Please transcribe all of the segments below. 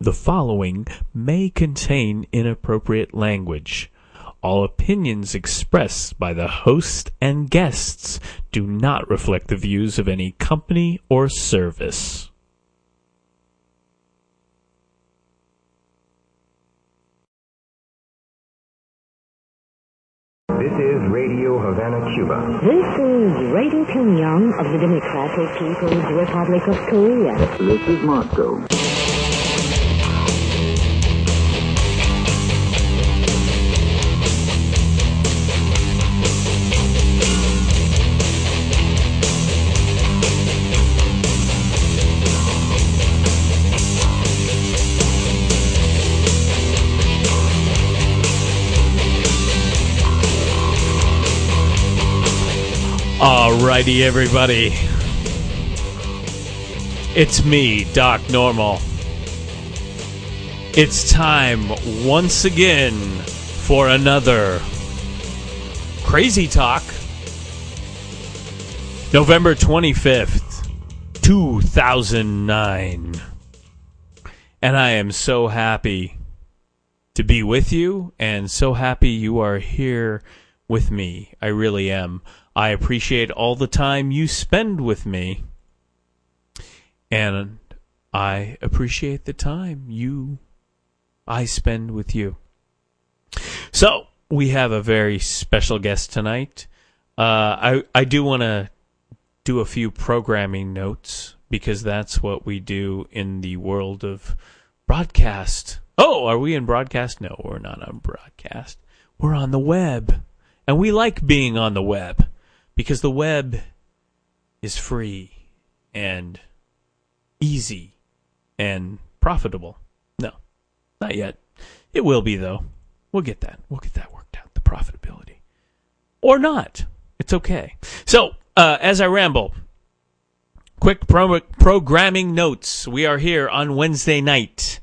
The following may contain inappropriate language. All opinions expressed by the host and guests do not reflect the views of any company or service. This is Radio Havana, Cuba. This is Radio Pyongyang of the Democratic People's Republic of Korea. This is Moscow. Alrighty, everybody. It's me, Doc Normal. It's time once again for another Crazy Talk. November 25th, 2009. And I am so happy to be with you and so happy you are here with me. I really am. I appreciate all the time you spend with me. And I appreciate the time you I spend with you. So, we have a very special guest tonight. Uh, I I do want to do a few programming notes because that's what we do in the world of broadcast. Oh, are we in broadcast? No, we're not on broadcast. We're on the web. And we like being on the web because the web is free and easy and profitable. No, not yet. It will be though. We'll get that. We'll get that worked out. The profitability, or not. It's okay. So, uh, as I ramble, quick pro- programming notes. We are here on Wednesday night.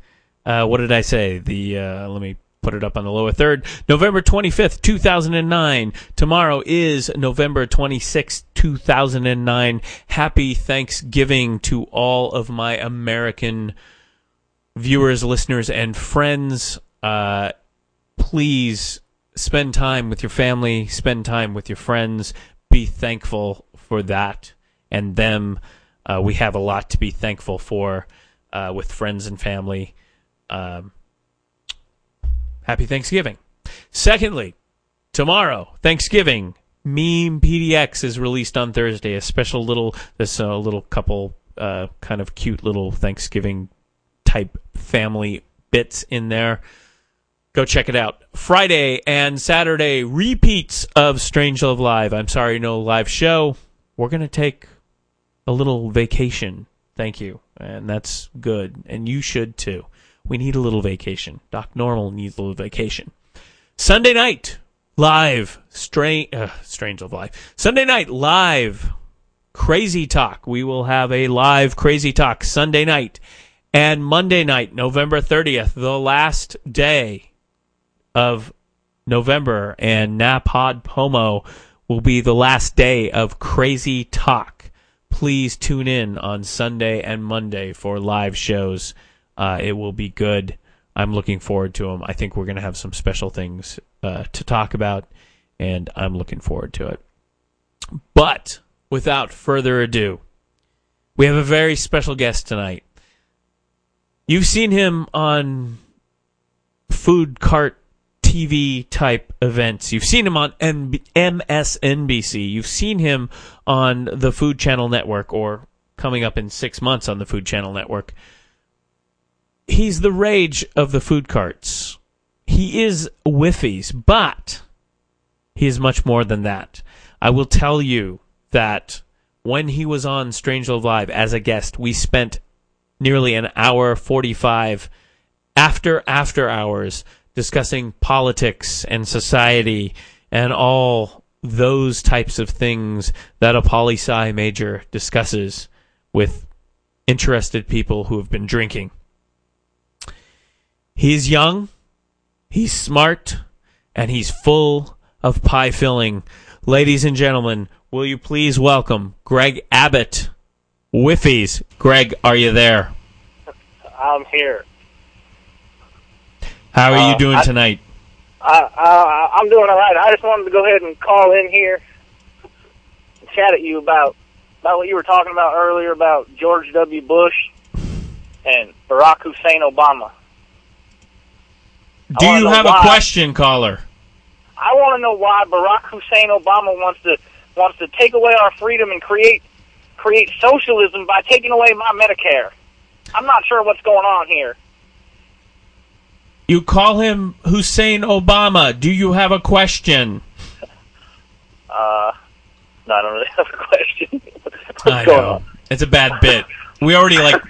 Uh, what did I say? The uh, let me put it up on the lower third. November 25th, 2009. Tomorrow is November 26th, 2009. Happy Thanksgiving to all of my American viewers, listeners, and friends. Uh, please spend time with your family, spend time with your friends. Be thankful for that and them. Uh, we have a lot to be thankful for uh, with friends and family. Um, happy Thanksgiving. Secondly, tomorrow, Thanksgiving, Meme PDX is released on Thursday. A special little, this uh, little couple, uh, kind of cute little Thanksgiving type family bits in there. Go check it out. Friday and Saturday repeats of Strange Love Live. I'm sorry, no live show. We're gonna take a little vacation. Thank you, and that's good, and you should too. We need a little vacation. Doc Normal needs a little vacation. Sunday night, live, strange, uh, strange of life. Sunday night, live, crazy talk. We will have a live crazy talk Sunday night. And Monday night, November 30th, the last day of November, and NaPodPoMo will be the last day of crazy talk. Please tune in on Sunday and Monday for live shows. Uh, it will be good. I'm looking forward to them. I think we're going to have some special things uh, to talk about, and I'm looking forward to it. But without further ado, we have a very special guest tonight. You've seen him on food cart TV type events. You've seen him on MSNBC. You've seen him on the Food Channel Network or coming up in six months on the Food Channel Network he's the rage of the food carts. He is Whiffies, but he is much more than that. I will tell you that when he was on Strange Love Live as a guest, we spent nearly an hour 45 after after hours discussing politics and society and all those types of things that a poli sci major discusses with interested people who have been drinking. He's young, he's smart, and he's full of pie filling. Ladies and gentlemen, will you please welcome Greg Abbott, Whiffies. Greg, are you there? I'm here. How are you Uh, doing I- tonight? I, I, I'm doing all right. I just wanted to go ahead and call in here and chat at you about about what you were talking about earlier about George W. Bush and Barack Hussein Obama. Do you have a question, caller? I want to know why Barack Hussein Obama wants to wants to take away our freedom and create create socialism by taking away my Medicare. I'm not sure what's going on here. You call him Hussein Obama. Do you have a question? Uh, no, I don't really have a question. I know. on? It's a bad bit. We already like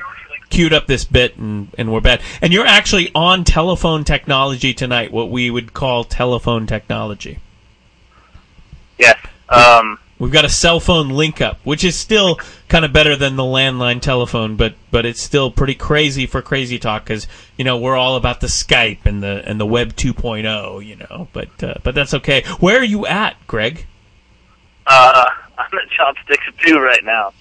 queued up this bit and, and we're bad. And you're actually on telephone technology tonight, what we would call telephone technology. Yes. Um, We've got a cell phone link up, which is still kind of better than the landline telephone, but but it's still pretty crazy for crazy talk because you know we're all about the Skype and the and the Web 2.0, you know. But uh, but that's okay. Where are you at, Greg? uh, I'm at Chopsticks 2 right now.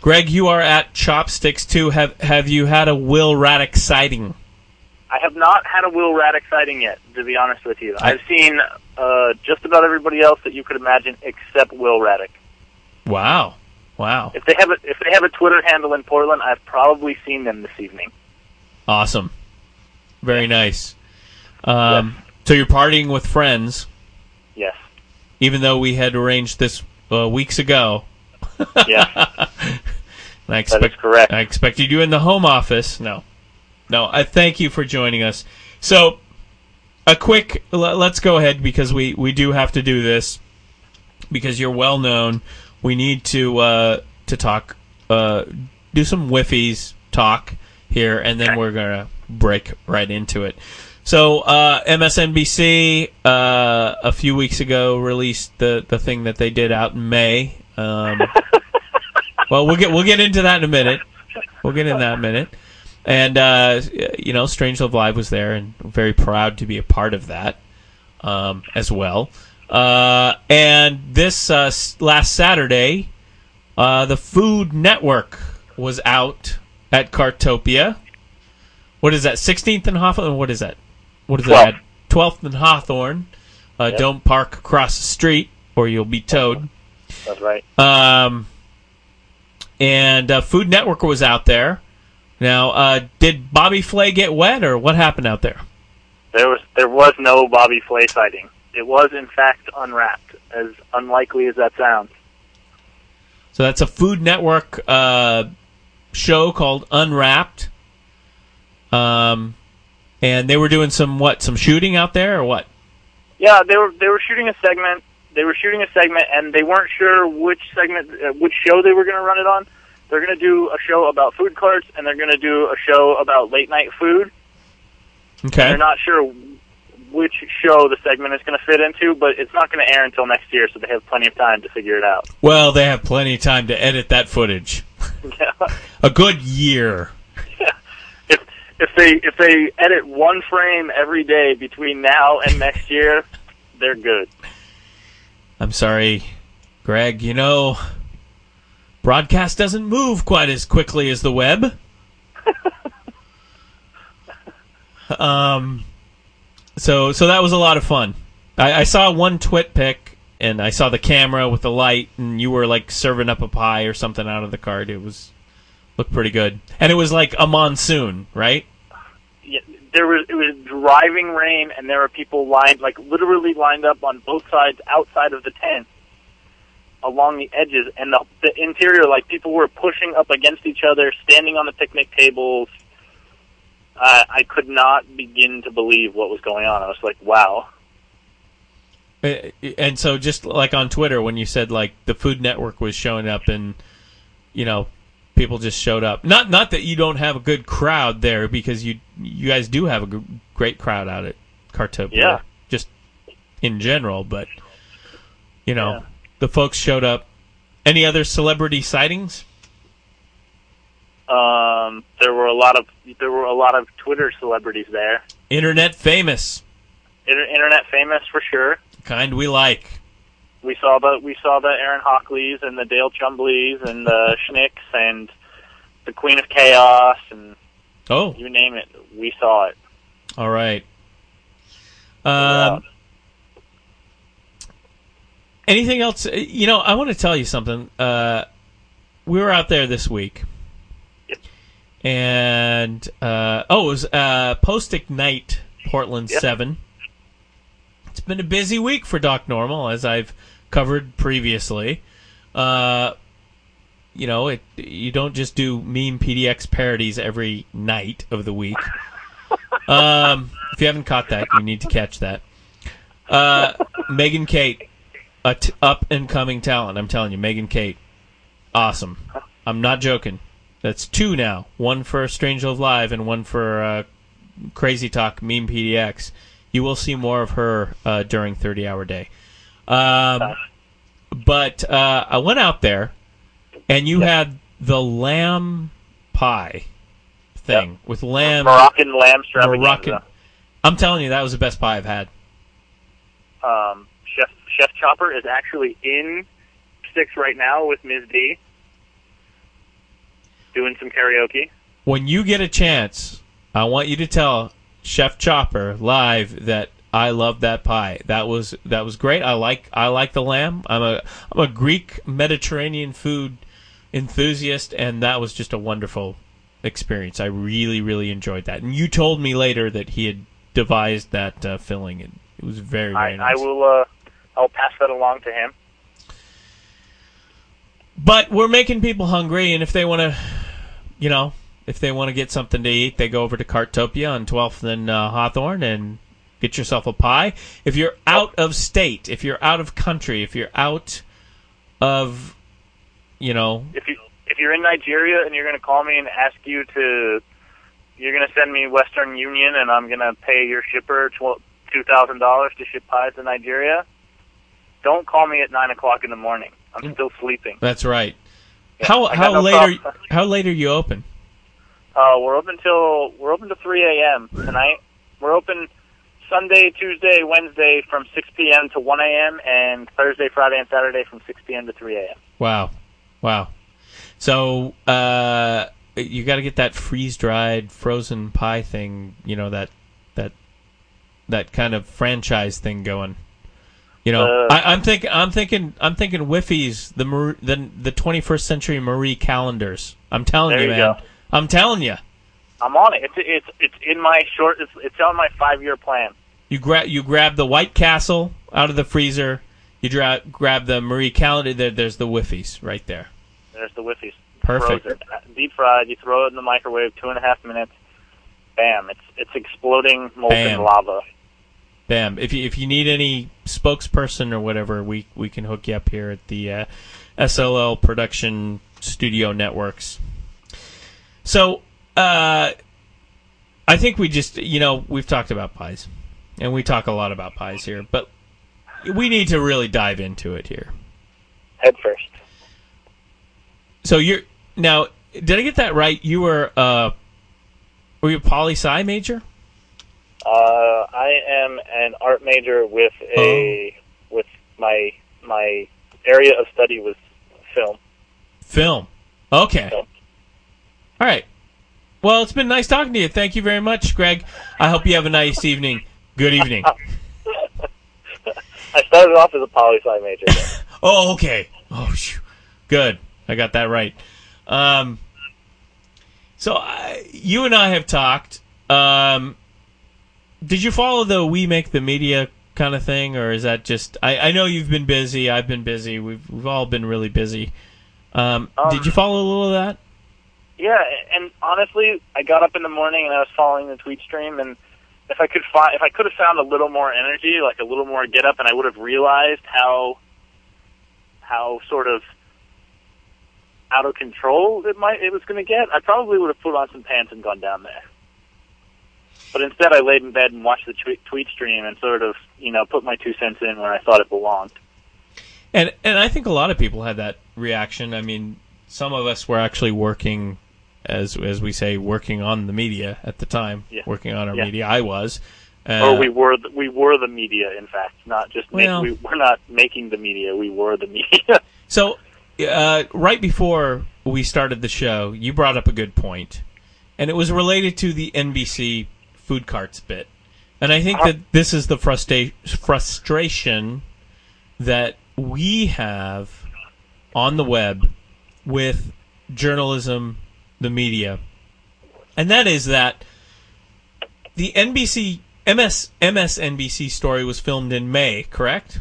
Greg, you are at Chopsticks 2. Have have you had a Will Raddick sighting? I have not had a Will Raddick sighting yet, to be honest with you. I- I've seen uh, just about everybody else that you could imagine except Will Raddick. Wow, wow, If they have a if they have a Twitter handle in Portland, I've probably seen them this evening. awesome, very nice. Um, So you're partying with friends, Yes. even though we had arranged this uh, weeks ago. Yes. And I That is correct. I expected you in the home office. No, no. I thank you for joining us. So, a quick. l- Let's go ahead because we we do have to do this because you're well known. We need to uh, to talk, uh, do some whiffies talk here, and then we're gonna break right into it. So uh, MSNBC uh, a few weeks ago released the the thing that they did out in May. Um, well, we'll get we'll get into that in a minute. We'll get into that in a minute. And uh, you know, Strange Love Live was there, and I'm very proud to be a part of that um, as well. Uh, and this uh, last Saturday, uh, the Food Network was out at Cartopia. What is that? 16th and Hawthorne. What is that? What is Twelfth. that? 12th and Hawthorne. Uh, Yep. Don't park across the street, or you'll be towed. That's right. Um, and uh, Food Network was out there. Now, uh, did Bobby Flay get wet, or what happened out there? There was there was no Bobby Flay sighting. It was in fact unwrapped, as unlikely as that sounds. So that's a Food Network uh, show called Unwrapped. Um, and they were doing some what? Some shooting out there, or what? Yeah, they were they were shooting a segment. They were shooting a segment, and they weren't sure which segment, uh, which show they were going to run it on. They're going to do a show about food carts, and they're going to do a show about late night food. Okay. They're not sure which show the segment is going to fit into, but it's not going to air until next year, so they have plenty of time to figure it out. Well, they have plenty of time to edit that footage. Yeah. A good year. if if they if they edit one frame every day between now and next year, they're good. I'm sorry, Greg. You know, broadcast doesn't move quite as quickly as the web. um, so so that was a lot of fun. I, I saw one TwitPic, and I saw the camera with the light, and you were like serving up a pie or something out of the cart. It was looked pretty good, and it was like a monsoon, right? There was it was driving rain, and there were people lined like literally lined up on both sides outside of the tent along the edges, and the, the interior like people were pushing up against each other, standing on the picnic tables. Uh, I could not begin to believe what was going on. I was like, wow. Uh, And so, just like on Twitter, when you said like the Food Network was showing up, and you know, people just showed up. Not not that you don't have a good crowd there, because you you guys do have a great crowd out at Cartopia. Yeah. Just in general, but you know, Yeah. the folks showed up. Any other celebrity sightings? Um, there were a lot of there were a lot of Twitter celebrities there. Internet famous, Inter- internet famous for sure. kind we like. We saw the we saw the Aaron Hockleys and the Dale Chumbleys and the Schnicks and the Queen of Chaos and Oh, you name it. We saw it. all right. Um, anything else? Uh, You know, I want to tell you something. Uh, we were out there this week, Yep. and uh, oh, it was uh, Post Ignite Portland Yep. Seven. It's been a busy week for Doc Normal, as I've covered previously. Uh, you know, it you don't just do meme PDX parodies every night of the week. Um, if you haven't caught that, you need to catch that. Uh, Megan Kate, a t- up and coming talent. I'm telling you, Megan Kate, awesome. I'm not joking. That's two now. One for Strange Love Live and one for uh, Crazy Talk Meme PDX. You will see more of her uh, during 30 Hour Day. Um, but uh, I went out there, and you had the lamb pie thing with lamb. Moroccan lamb. Moroccan. I'm telling you, that was the best pie I've had. Um, Chef Chef Chopper is actually in six right now with Ms. D, doing some karaoke. When you get a chance, I want you to tell Chef Chopper live that I love that pie. That was that was great. I like I like the lamb. I'm a I'm a Greek Mediterranean food enthusiast, and that was just a wonderful experience. I really really enjoyed that. And you told me later that he had devised that uh, filling, and it was very very I, nice. I will. Uh, I'll pass that along to him. But we're making people hungry, and if they want to, you know, if they want to get something to eat, they go over to Cartopia on 12th and uh, Hawthorne and get yourself a pie. If you're out of state, if you're out of country, if you're out of, you know, If you if you're in Nigeria and you're going to call me and ask you to, you're going to send me Western Union and I'm going to pay your shipper tw- two thousand dollars to ship pies to Nigeria. Don't call me at nine o'clock in the morning. I'm still sleeping. that's right. Yeah, how how no late are how late are you open? Uh, we're open till we're open to 3 a.m. tonight. We're open Sunday, Tuesday, Wednesday from 6 p.m. to 1 a.m. and Thursday, Friday, and Saturday from 6 p.m. to 3 a.m. Wow, wow. So uh, you got to get that freeze dried frozen pie thing. You know that that that kind of franchise thing going. You know, Uh, I, I'm thinking, I'm thinking, I'm thinking Whiffies, the Mar- the the 21st century Marie Callender's. I'm telling you, you man. go. I'm telling you. I'm on it. It's it's it's in my short. It's it's on my five year plan. You grab you grab the White Castle out of the freezer. You dra- grab the Marie Callender. There, there's the Whiffies right there. There's the Whiffies. Perfect. Frozen, deep fried. You throw it in the microwave, two and a half minutes. Bam! It's it's exploding molten Bam. lava. Bam. If you if you need any spokesperson or whatever, we we can hook you up here at the uh, SLL Production Studio Networks. So, uh, I think we just you know we've talked about pies, and we talk a lot about pies here, but we need to really dive into it here. Head first. So you're now. Did I get that right? You were uh, were you a poli sci major? Uh, I am an art major with a with my my area of study was film. Film. Okay. Film. All right. Well, it's been nice talking to you. Thank you very much, Greg. I hope you have a nice evening. Good evening. I started off as a poli sci major. Oh, okay. Oh, phew. good. I got that right. Um, so I, you and I have talked. Um, did you follow the "We Make the Media" kind of thing, or is that just? I, I know you've been busy. I've been busy. We've we've all been really busy. Um, Um, did you follow a little of that? Yeah, and honestly, I got up in the morning and I was following the tweet stream, and if I could find, if I could have found a little more energy, like a little more get up, and I would have realized how how sort of out of control it might it was going to get, I probably would have put on some pants and gone down there. But instead, I laid in bed and watched the tweet, stream and sort of, you know, put my two cents in where I thought it belonged. And and I think a lot of people had that reaction. I mean, some of us were actually working, as as we say, working on the media at the time, Yeah. working on our Yeah. media. I was. Uh, or we were the, we were the media, in fact, not just make, Well- we, we're not making the media. We were the media. So, uh, right before we started the show, you brought up a good point, and it was related to the NBC food carts bit. And I think Uh-huh. that this is the frustra- frustration that we have on the web with journalism, the media. And that is that the NBC MS MSNBC story was filmed in May, correct?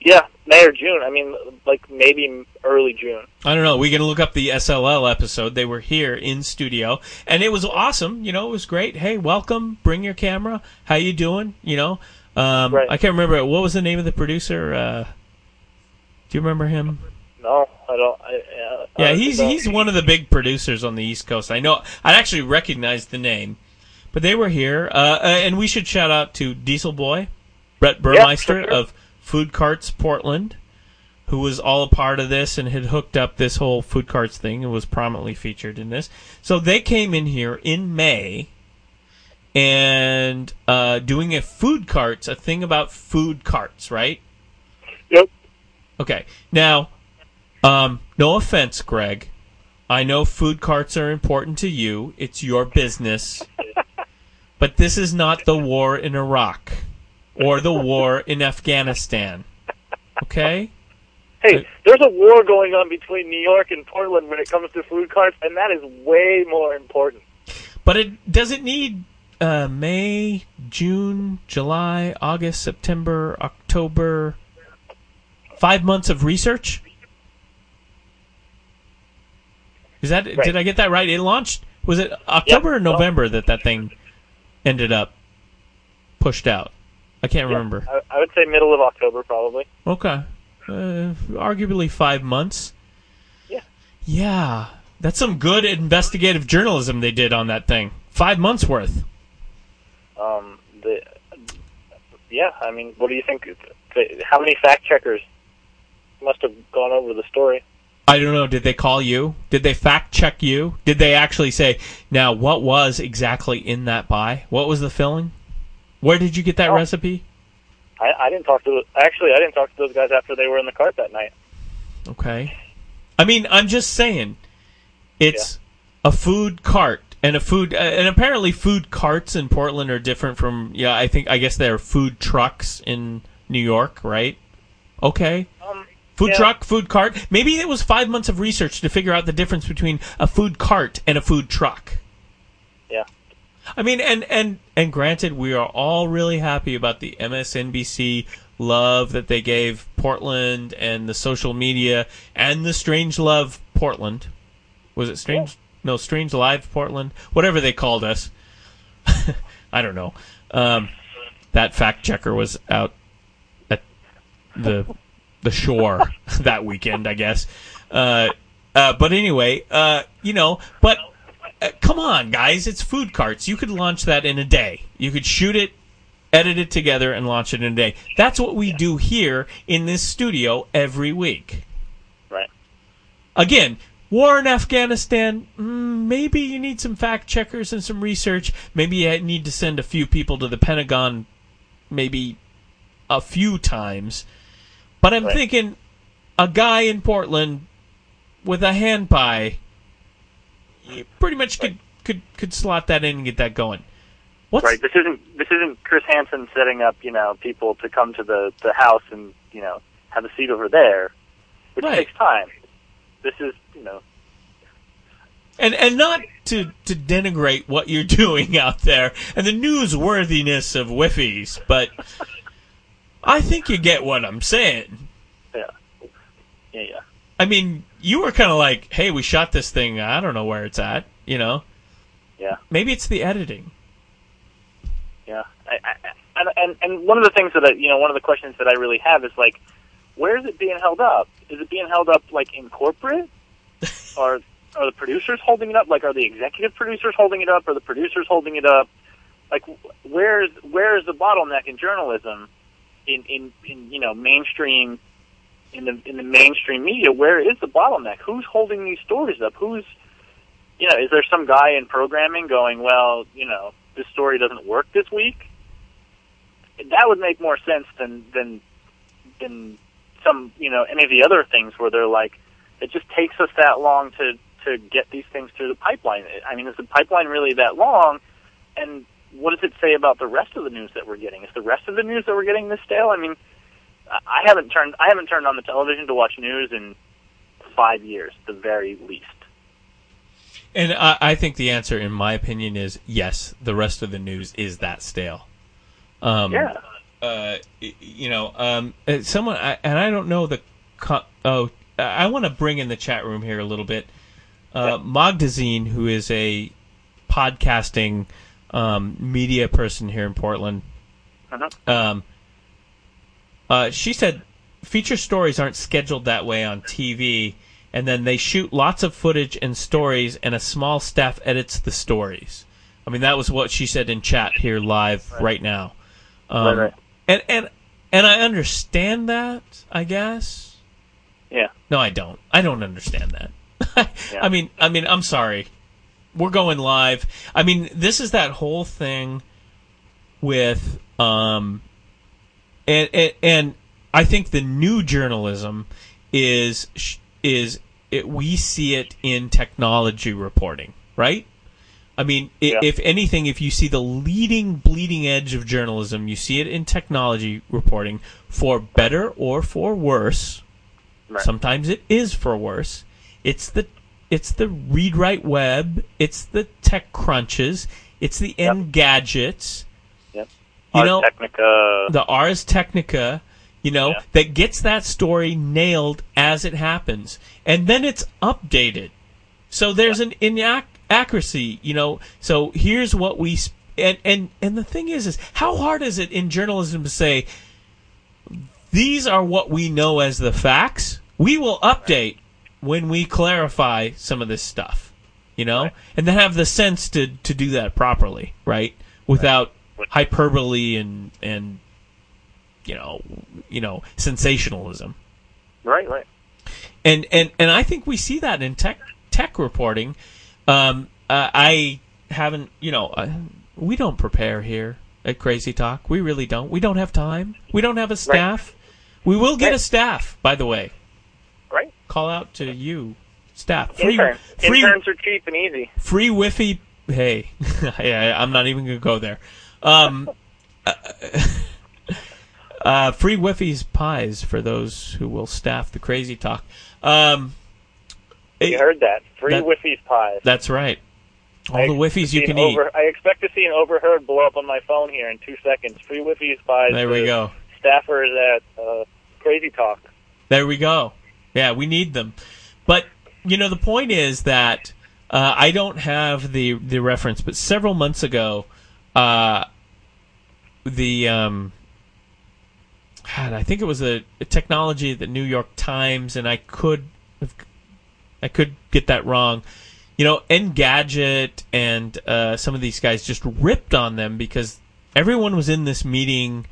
Yeah, May or June. I mean, like maybe early June. I don't know. We can look up the SLL episode. They were here in studio, and it was awesome. You know, it was great. Hey, welcome. Bring your camera. How you doing? You know, um, Right. I can't remember what was the name of the producer. Uh, do you remember him? No, I don't. I, uh, Yeah, he's he's one of the big producers on the East Coast. I know. I actually recognize the name, but they were here, uh, uh, and we should shout out to Diesel Boy, Brett Burmeister sure. of Food Carts Portland, who was all a part of this and had hooked up this whole food carts thing and was prominently featured in this. So they came in here in May. And uh, doing a food carts, a thing about food carts, right? Yep. Okay. Now, um, no offense, Greg. I know food carts are important to you. It's your business. but this is not the war in Iraq or the war in Afghanistan. Okay? Hey, there's a war going on between New York and Portland when it comes to food carts, and that is way more important. But it doesn't need uh, May, June, July, August, September, October. Five months of research? Is that Right. did I get that right? It launched was it October or November that that thing ended up pushed out? I can't remember. I, I would say middle of October, probably. Okay, uh, arguably five months. Yeah. Yeah, that's some good investigative journalism they did on that thing. Five months worth. Um, the, yeah, I mean, what do you think? How many fact checkers must have gone over the story? I don't know. Did they call you? Did they fact check you? Did they actually say, now, what was exactly in that buy? What was the filling? Where did you get that Oh. recipe? I, I didn't talk to actually. I didn't talk to those guys after they were in the cart that night. Okay. I mean, I'm just saying, it's a food cart and a food, uh, and apparently food carts in Portland are different from, yeah, I think, I guess they're food trucks in New York, right? Okay. Um, Food yeah. truck, food cart. Maybe it was five months of research to figure out the difference between a food cart and a food truck. Yeah. I mean, and and and granted, we are all really happy about the MSNBC love that they gave Portland and the social media and the Strange Love Portland. Was it Strange? No, Strange Live Portland. Whatever they called us. I don't know. Um, that fact checker was out at the the shore that weekend, I guess. Uh, uh, but anyway, uh, you know, but uh, come on, guys, it's food carts. You could launch that in a day. You could shoot it, edit it together, and launch it in a day. That's what we do here in this studio every week. Right. Again, war in Afghanistan, mm, maybe you need some fact checkers and some research. Maybe you need to send a few people to the Pentagon, maybe a few times. But I'm Right. thinking a guy in Portland with a hand pie, you pretty much could, could, could slot that in and get that going. What's, Right. This isn't this isn't Chris Hansen setting up you know people to come to the the house and you know have a seat over there, which Right. takes time. This is you know and and not to to denigrate what you're doing out there and the newsworthiness of Whiffies, but I think you get what I'm saying. yeah yeah yeah. I mean, you were kind of like, "Hey, we shot this thing. I don't know where it's at." You know, Yeah. maybe it's the editing. Yeah, I, I, and, and and one of the things that I, you know, one of the questions that I really have is like, where is it being held up? Is it being held up like in corporate, or are the producers holding it up? Like, are the executive producers holding it up? Are the producers holding it up? Like, where's where's the bottleneck in journalism, in in in you know mainstream, in the in the mainstream media? Where is the bottleneck? Who's holding these stories up? Who's you know, is there some guy in programming going, well, you know, this story doesn't work this week? That would make more sense than than than some, you know, any of the other things where they're like, it just takes us that long to to get these things through the pipeline. I mean, is the pipeline really that long? And what does it say about the rest of the news that we're getting? Is the rest of the news that we're getting this stale? I mean, I haven't turned I haven't turned on the television to watch news in five years, the very least. And I, I think the answer, in my opinion, is yes. The rest of the news is that stale. Um, Yeah. uh, you know, um, uh, someone, I, and I don't know the. Co- oh, I want to bring in the chat room here a little bit. Uh, Magdazine, who is a podcasting um, media person here in Portland, Uh-huh. um, uh, she said feature stories aren't scheduled that way on TV, and then they shoot lots of footage and stories, and a small staff edits the stories. I mean, that was what she said in chat here live right, now. Um, Right, right. And and and I understand that. I guess. Yeah. No, I don't. I don't understand that. Yeah. I mean, I mean, I'm sorry. We're going live. I mean, this is that whole thing with um and and, and I think the new journalism is is it, we see it in technology reporting, right? I mean, Yeah. if anything, if you see the leading bleeding edge of journalism, you see it in technology reporting for better or for worse. Right. Sometimes it is for worse. It's the it's the ReadWriteWeb. It's the TechCrunches. It's the Engadgets. Yep. You Ars know Technica. the Ars Technica. You know Yeah. that gets that story nailed as it happens, and then it's updated. So there's an inaccuracy. You know. So here's what we sp- and and and the thing is is how hard is it in journalism to say these are what we know as the facts. We will update when we clarify some of this stuff, you know, Right. and then have the sense to to do that properly, right? Without Right. hyperbole and and you know, you know, sensationalism. right, right. And and and I think we see that in tech tech reporting. Um, uh, I haven't, you know, uh, we don't prepare here at Crazy Talk. We really don't. We don't have time. We don't have a staff. We will get a staff, by the way. Call out to you, staff. Free, Intern. free, Interns are cheap and easy. free Wi-Fi. Hey, yeah, I'm not even gonna go there. Um, uh, uh, free Wi-Fi's pies for those who will staff the Crazy Talk. Um, You heard that. Free That- Wi-Fi's pies. That's right. All I the Wi-Fi's you can an eat. I expect to see an overheard blow up on my phone here in two seconds. Free Wi-Fi's pies. There we go. Staffers at uh, Crazy Talk. There we go. Yeah, we need them. But you know, the point is that uh, I don't have the the reference, but several months ago, uh, the um, God, I think it was a, a technology at the New York Times, and I could I could get that wrong. You know, Engadget and uh, some of these guys just ripped on them because everyone was in this meeting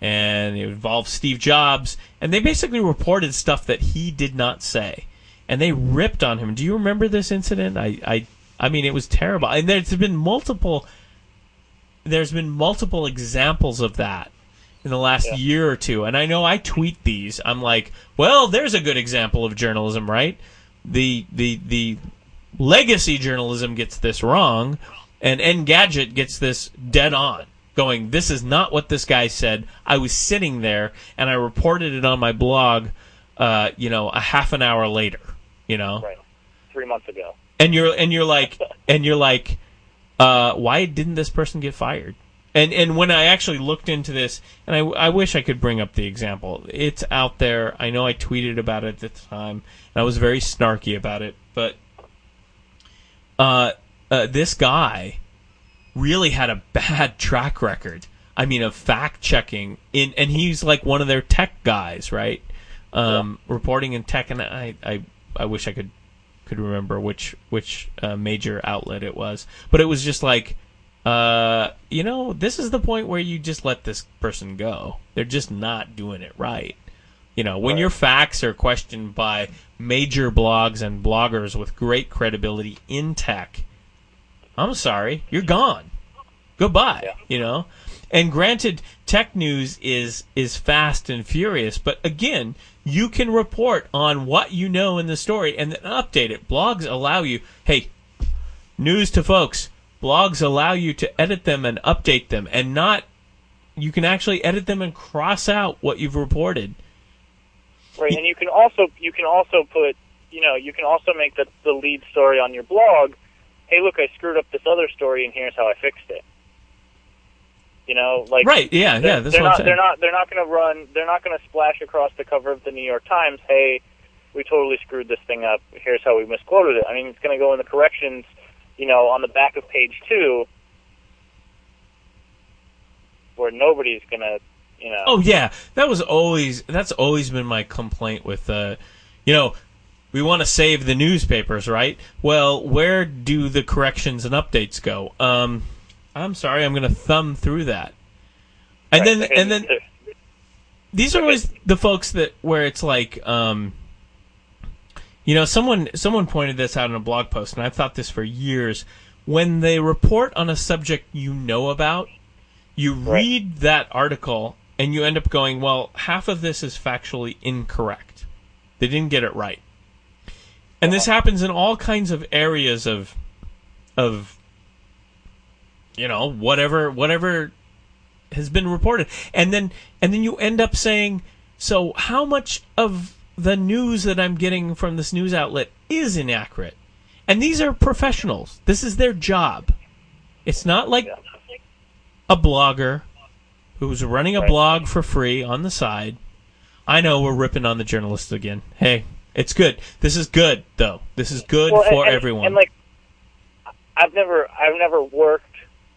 and it involved Steve Jobs, and they basically reported stuff that he did not say, and they ripped on him. Do you remember this incident? I, I, I mean, it was terrible, and there's been multiple. There's been multiple examples of that in the last Yeah. year or two, and I know I tweet these. I'm like, well, there's a good example of journalism, right? The the the legacy journalism gets this wrong, and Engadget gets this dead on. Going, this is not what this guy said. I was sitting there and I reported it on my blog, uh, you know, a half an hour later. You know, Right. Three months ago. and you're and you're like and you're like uh, why didn't this person get fired and and when i actually looked into this and I, I wish i could bring up the example it's out there i know i tweeted about it at the time and i was very snarky about it but uh, uh, this guy really had a bad track record i mean of fact checking in and he's like one of their tech guys right um, reporting in tech and I, I i wish i could could remember which which uh, major outlet it was, but it was just like, uh, you know, this is the point where you just let this person go. They're just not doing it right. You know, when Right. your facts are questioned by major blogs and bloggers with great credibility in tech, I'm sorry, you're gone. Goodbye. Yeah. You know, and granted, tech news is is fast and furious, but again, you can report on what you know in the story and then update it. Blogs allow you, hey, news to folks. blogs allow you to edit them and update them, and not you can actually edit them and cross out what you've reported. Right, and you can also you can also put you know you can also make the the lead story on your blog. Hey, look, I screwed up this other story, and here's how I fixed it. You know, like Right, yeah, yeah, that's they're what I'm not they're not they're not going to run they're not going to splash across the cover of the New York Times. Hey, we totally screwed this thing up. Here's how we misquoted it. I mean, it's going to go in the corrections. You know, on the back of page two, where nobody's going to you know. Oh yeah, that was always that's always been my complaint with uh you know, we want to save the newspapers, right? Well, where do the corrections and updates go? Um I'm sorry, I'm going to thumb through that. And then Right, and then these are always the folks that where it's like um you know someone someone pointed this out in a blog post and i've thought this for years when they report on a subject you know about you read that article and you end up going well half of this is factually incorrect they didn't get it right and this happens in all kinds of areas of of you know whatever whatever has been reported. And then and then you end up saying so how much of the news that i'm getting from this news outlet is inaccurate? And these are professionals. This is their job. It's not like a blogger who's running a blog for free on the side. I know we're ripping on the journalists again. Hey it's good this is good though this is good Well, for and, everyone And like, I've never, I've never worked.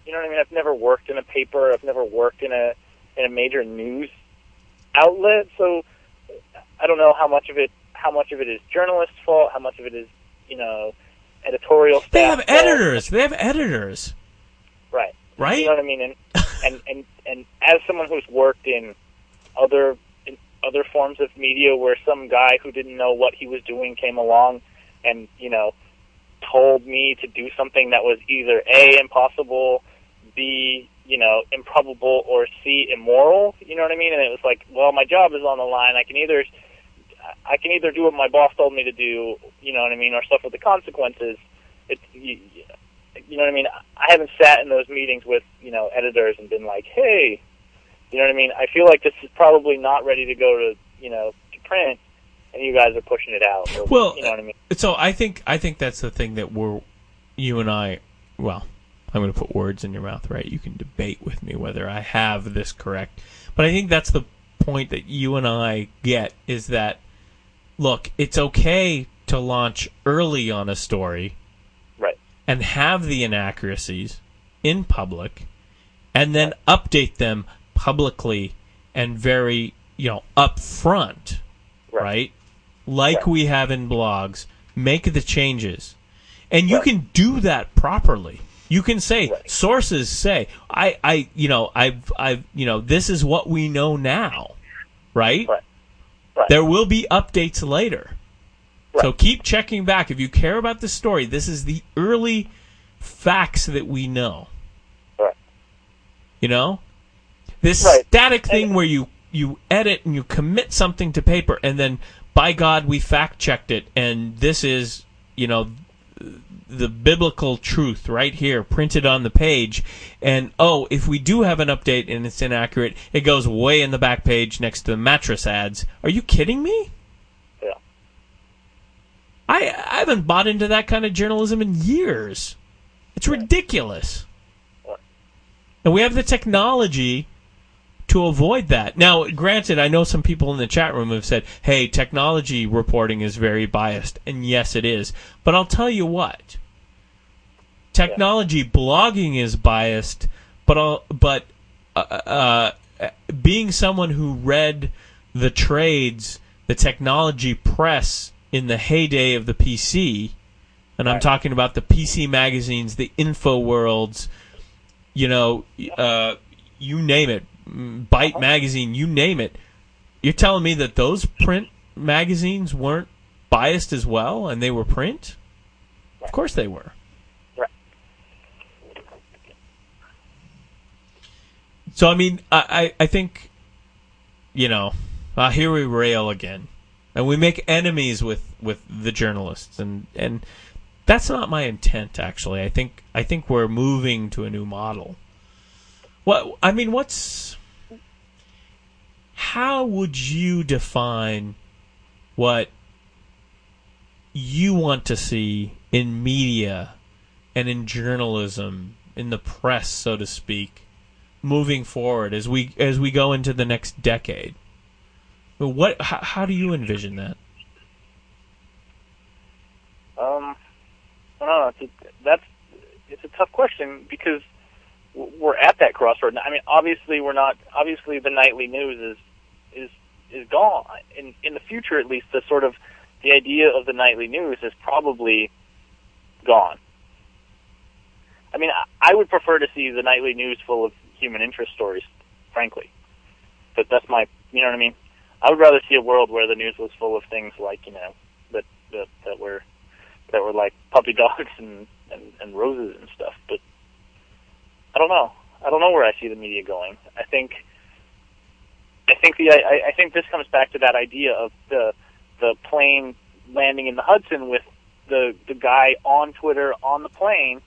You know what I mean? I've never worked in a paper. I've never worked in a in a major news outlet. So I don't know how much of it, how much of it is journalists' fault, how much of it is, you know, editorial staff. they have fault. editors they have editors right? right You know what I mean? And and and and as someone who's worked in other other forms of media, where some guy who didn't know what he was doing came along, and you know, told me to do something that was either a impossible, b you know improbable, or c immoral. You know what I mean? And it was like, well, my job is on the line. I can either I can either do what my boss told me to do, you know what I mean, or suffer the consequences. It, you, you know what I mean? I haven't sat in those meetings with, you know, editors and been like, hey, you know what I mean? I feel like this is probably not ready to go to, you know, to print, and you guys are pushing it out. Or, Well, you know what I mean? Uh, so I think I think that's the thing that we're you and I well, I'm going to put words in your mouth, right? You can debate with me whether I have this correct. But I think that's the point that you and I get is that look, it's okay to launch early on a story Right. and have the inaccuracies in public and then update them publicly and very, you know, upfront, Right. right? Like Right. we have in blogs, make the changes. And you Right. can do that properly. You can say sources say, I I you know, I've I've you know, this is what we know now. Right. There will be updates later. So keep checking back. If you care about the story, this is the early facts that we know. Right. You know? This Right. static thing And- where you, you edit and you commit something to paper and then by God we fact checked it and this is, you know, the biblical truth right here printed on the page and oh if we do have an update and it's inaccurate it goes way in the back page next to the mattress ads are you kidding me Yeah. I, I haven't bought into that kind of journalism in years. It's ridiculous. And we have the technology to avoid that. Now, granted, I know some people in the chat room have said, hey, technology reporting is very biased. And yes, it is. But I'll tell you what technology blogging is biased, but, I'll, but uh, uh, being someone who read the trades, the technology press in the heyday of the PC, and I'm Right. talking about the PC magazines, the InfoWorlds, you know, uh, you name it, Byte magazine, you name it. You're telling me that those print magazines weren't biased as well, and they were print? Of course they were. Right. So I mean, I, I, I think, you know, uh, here we rail again, and we make enemies with, with the journalists, and and that's not my intent. Actually, I think I think we're moving to a new model. What I mean, what's how would you define what you want to see in media and in journalism, in the press, so to speak, moving forward as we as we go into the next decade? What how, how do you envision that? Um, I don't know. It's a, that's it's a tough question because we're at that crossroad. I mean, obviously we're not. Obviously, the nightly news is is is gone. In in the future, at least, the sort of the idea of the nightly news is probably gone. I mean, I, would prefer to see the nightly news full of human interest stories, frankly. But that's my, you know what I mean. I would rather see a world where the news was full of things like, you know, that that, that were that were like puppy dogs and, and and roses and stuff. But I don't know. I don't know where I see the media going. I think I think the I, I think this comes back to that idea of the the plane landing in the Hudson with the the guy on Twitter on the plane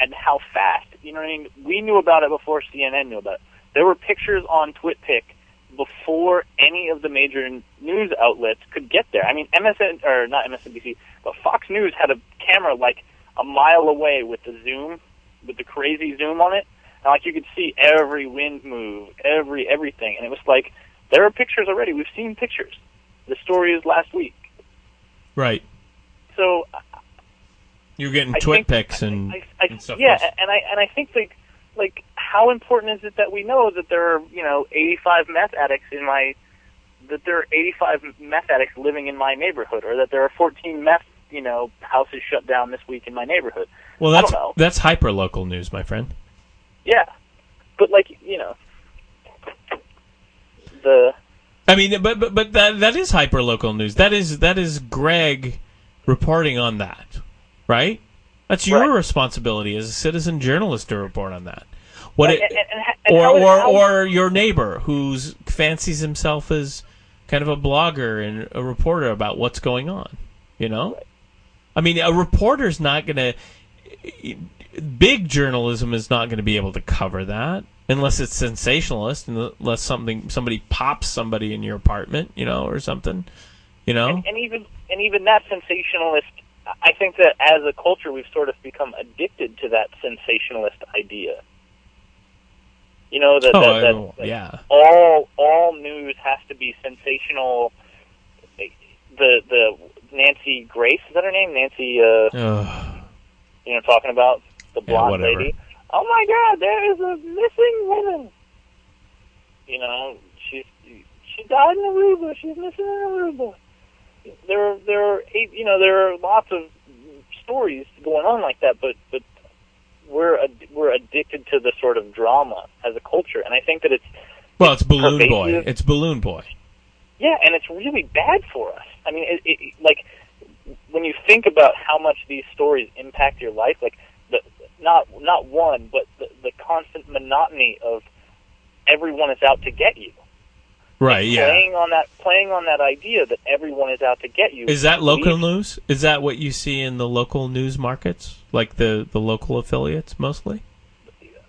and how fast. You know what I mean? We knew about it before CNN knew about it. There were pictures on TwitPic before any of the major news outlets could get there. I mean, MSN or not MSNBC, but Fox News had a camera like a mile away with the zoom, with the crazy zoom on it. And like you could see every wind move, every everything, and it was like there are pictures already. We've seen pictures. The story is last week. Right. So You're getting I twit pics and, I, I, and stuff. yeah, else. and I and I think like like how important is it that we know that there are you know 85 meth addicts in my that there are 85 meth addicts living in my neighborhood, or that there are 14 meth you know houses shut down this week in my neighborhood. Well, that's that's hyper local news, my friend. Yeah, but like you know the I mean, but but but that that is hyper local news. That is that is Greg reporting on that, right? That's your Right. responsibility as a citizen journalist to report on that. What and, it, and, and, or or or your neighbor who's fancies himself as kind of a blogger and a reporter about what's going on. You know, I mean, a reporter's not going to. Big journalism is not going to be able to cover that unless it's sensationalist, unless something somebody pops somebody in your apartment, you know, or something. You know, and, and even and even that sensationalist. I think that as a culture, we've sort of become addicted to that sensationalist idea. You know that, oh that, that like, yeah, all all news has to be sensational. The the Nancy Grace is that her name? Nancy, uh, you know, talking about the blonde whatever. lady. Oh my God, there is a missing woman. You know, she's she died in Aruba. She's missing in Aruba. There, there are eight. You know, there are lots of stories going on like that, but but we're ad- we're addicted to the sort of drama as a culture, and I think that it's well, it's Balloon Boy. It's Balloon Boy. Yeah, and it's really bad for us. I mean, it, it, like when you think about how much these stories impact your life, like the not not one, but the, the constant monotony of everyone is out to get you. Right? Yeah. Playing on that playing on that idea that everyone is out to get you. Is that local leads- news? Is that what you see in the local news markets, like the the local affiliates mostly?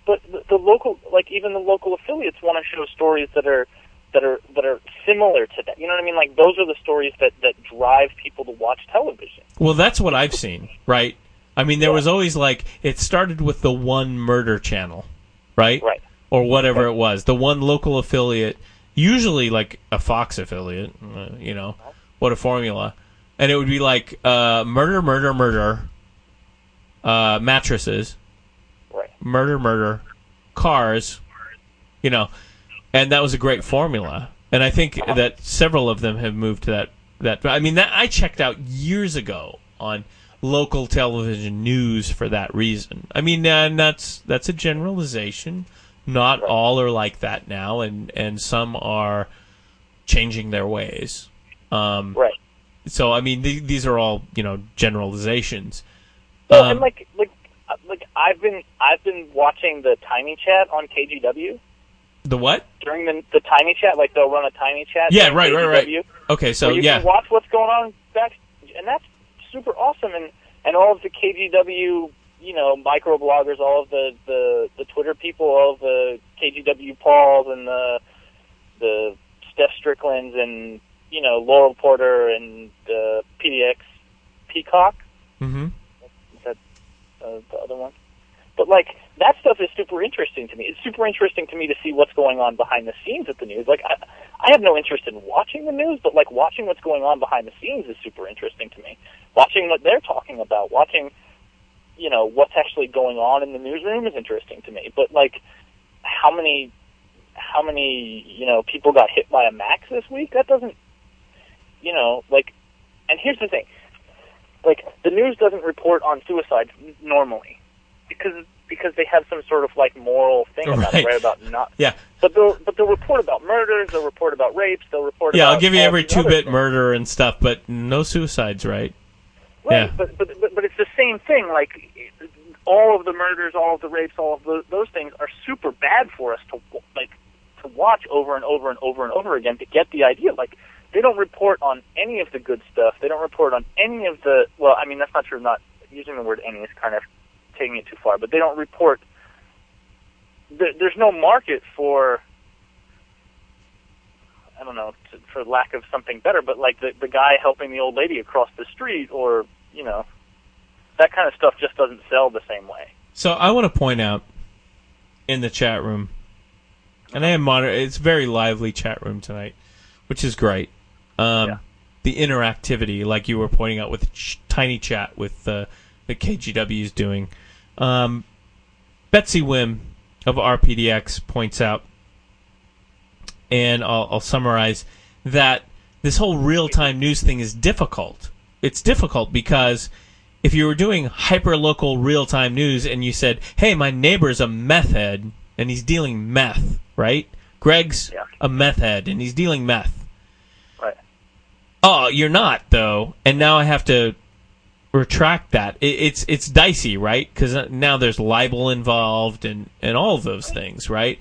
But the, the local, like even the local affiliates, want to show stories that are that are that are similar to that. You know what I mean? Like those are the stories that that drive people to watch television. Well, that's what I've seen, right? I mean, there Yeah. was always like it started with the one murder channel, right? Right. Or whatever it was, the one local affiliate, usually like a Fox affiliate, uh, you know, what a formula, and it would be like uh, murder, murder, murder, uh, mattresses, Right. murder, murder, cars, you know, and that was a great formula. And I think that several of them have moved to that. That I mean, that I checked out years ago on local television news for that reason. I mean, and that's that's a generalization. Not all are like that now, and and some are changing their ways. Um, Right. so I mean, th- these are all you know generalizations. Well, Um, and like like uh, like I've been I've been watching the Tiny Chat on KGW The what? during the the Tiny Chat. Like they'll run a Tiny Chat. Yeah, right, right, right. Okay, so you yeah, can watch what's going on back, and that's super awesome. And and all of the KGW, you know, microbloggers, all of the the the Twitter people, all of the KGW Pauls and the the Steph Stricklands and you know Laural Porter and uh, PDX Peacock. Mm-hmm. Is that uh, the other one? But like that stuff is super interesting to me. It's super interesting to me to see what's going on behind the scenes at the news. Like I, I have no interest in watching the news, but like watching what's going on behind the scenes is super interesting to me. Watching what they're talking about, watching you know what's actually going on in the newsroom is interesting to me. But like how many how many you know people got hit by a max this week? That doesn't you know like. And here's the thing, like the news doesn't report on suicides normally because because they have some sort of like moral thing about Right. it, right? About not. Yeah. But they'll but they'll report about murders. They'll report about rapes. They'll report. Yeah, I'll give you every two-bit things. murder and stuff, but no suicides, right? Right, Yeah. but, but but but it's the same thing. Like all of the murders, all of the rapes, all of those, those things are super bad for us to like to watch over and over and over and over again to get the idea. Like they don't report on any of the good stuff. They don't report on any of the. Well, I mean that's not true. Not using the word any is kind of taking it too far. But they don't report. There's no market for. I don't know, for lack of something better, but like the the guy helping the old lady across the street, or you know, that kind of stuff just doesn't sell the same way. So I want to point out in the chat room, and I am moder- It's a very lively chat room tonight, which is great. Um, Yeah. The interactivity, like you were pointing out with ch- tiny chat with uh, the KGW is doing. Um, Betsy Wim of RPDX points out, and I'll, I'll summarize that this whole real time news thing is difficult. It's difficult because if you were doing hyper local real time news and you said, "Hey, my neighbor's a meth head and he's dealing meth," right? Greg's Yeah. a meth head and he's dealing meth. Right. Oh, you're not though, and now I have to retract that. It, it's it's dicey, right? Because now there's libel involved and and all of those things, right.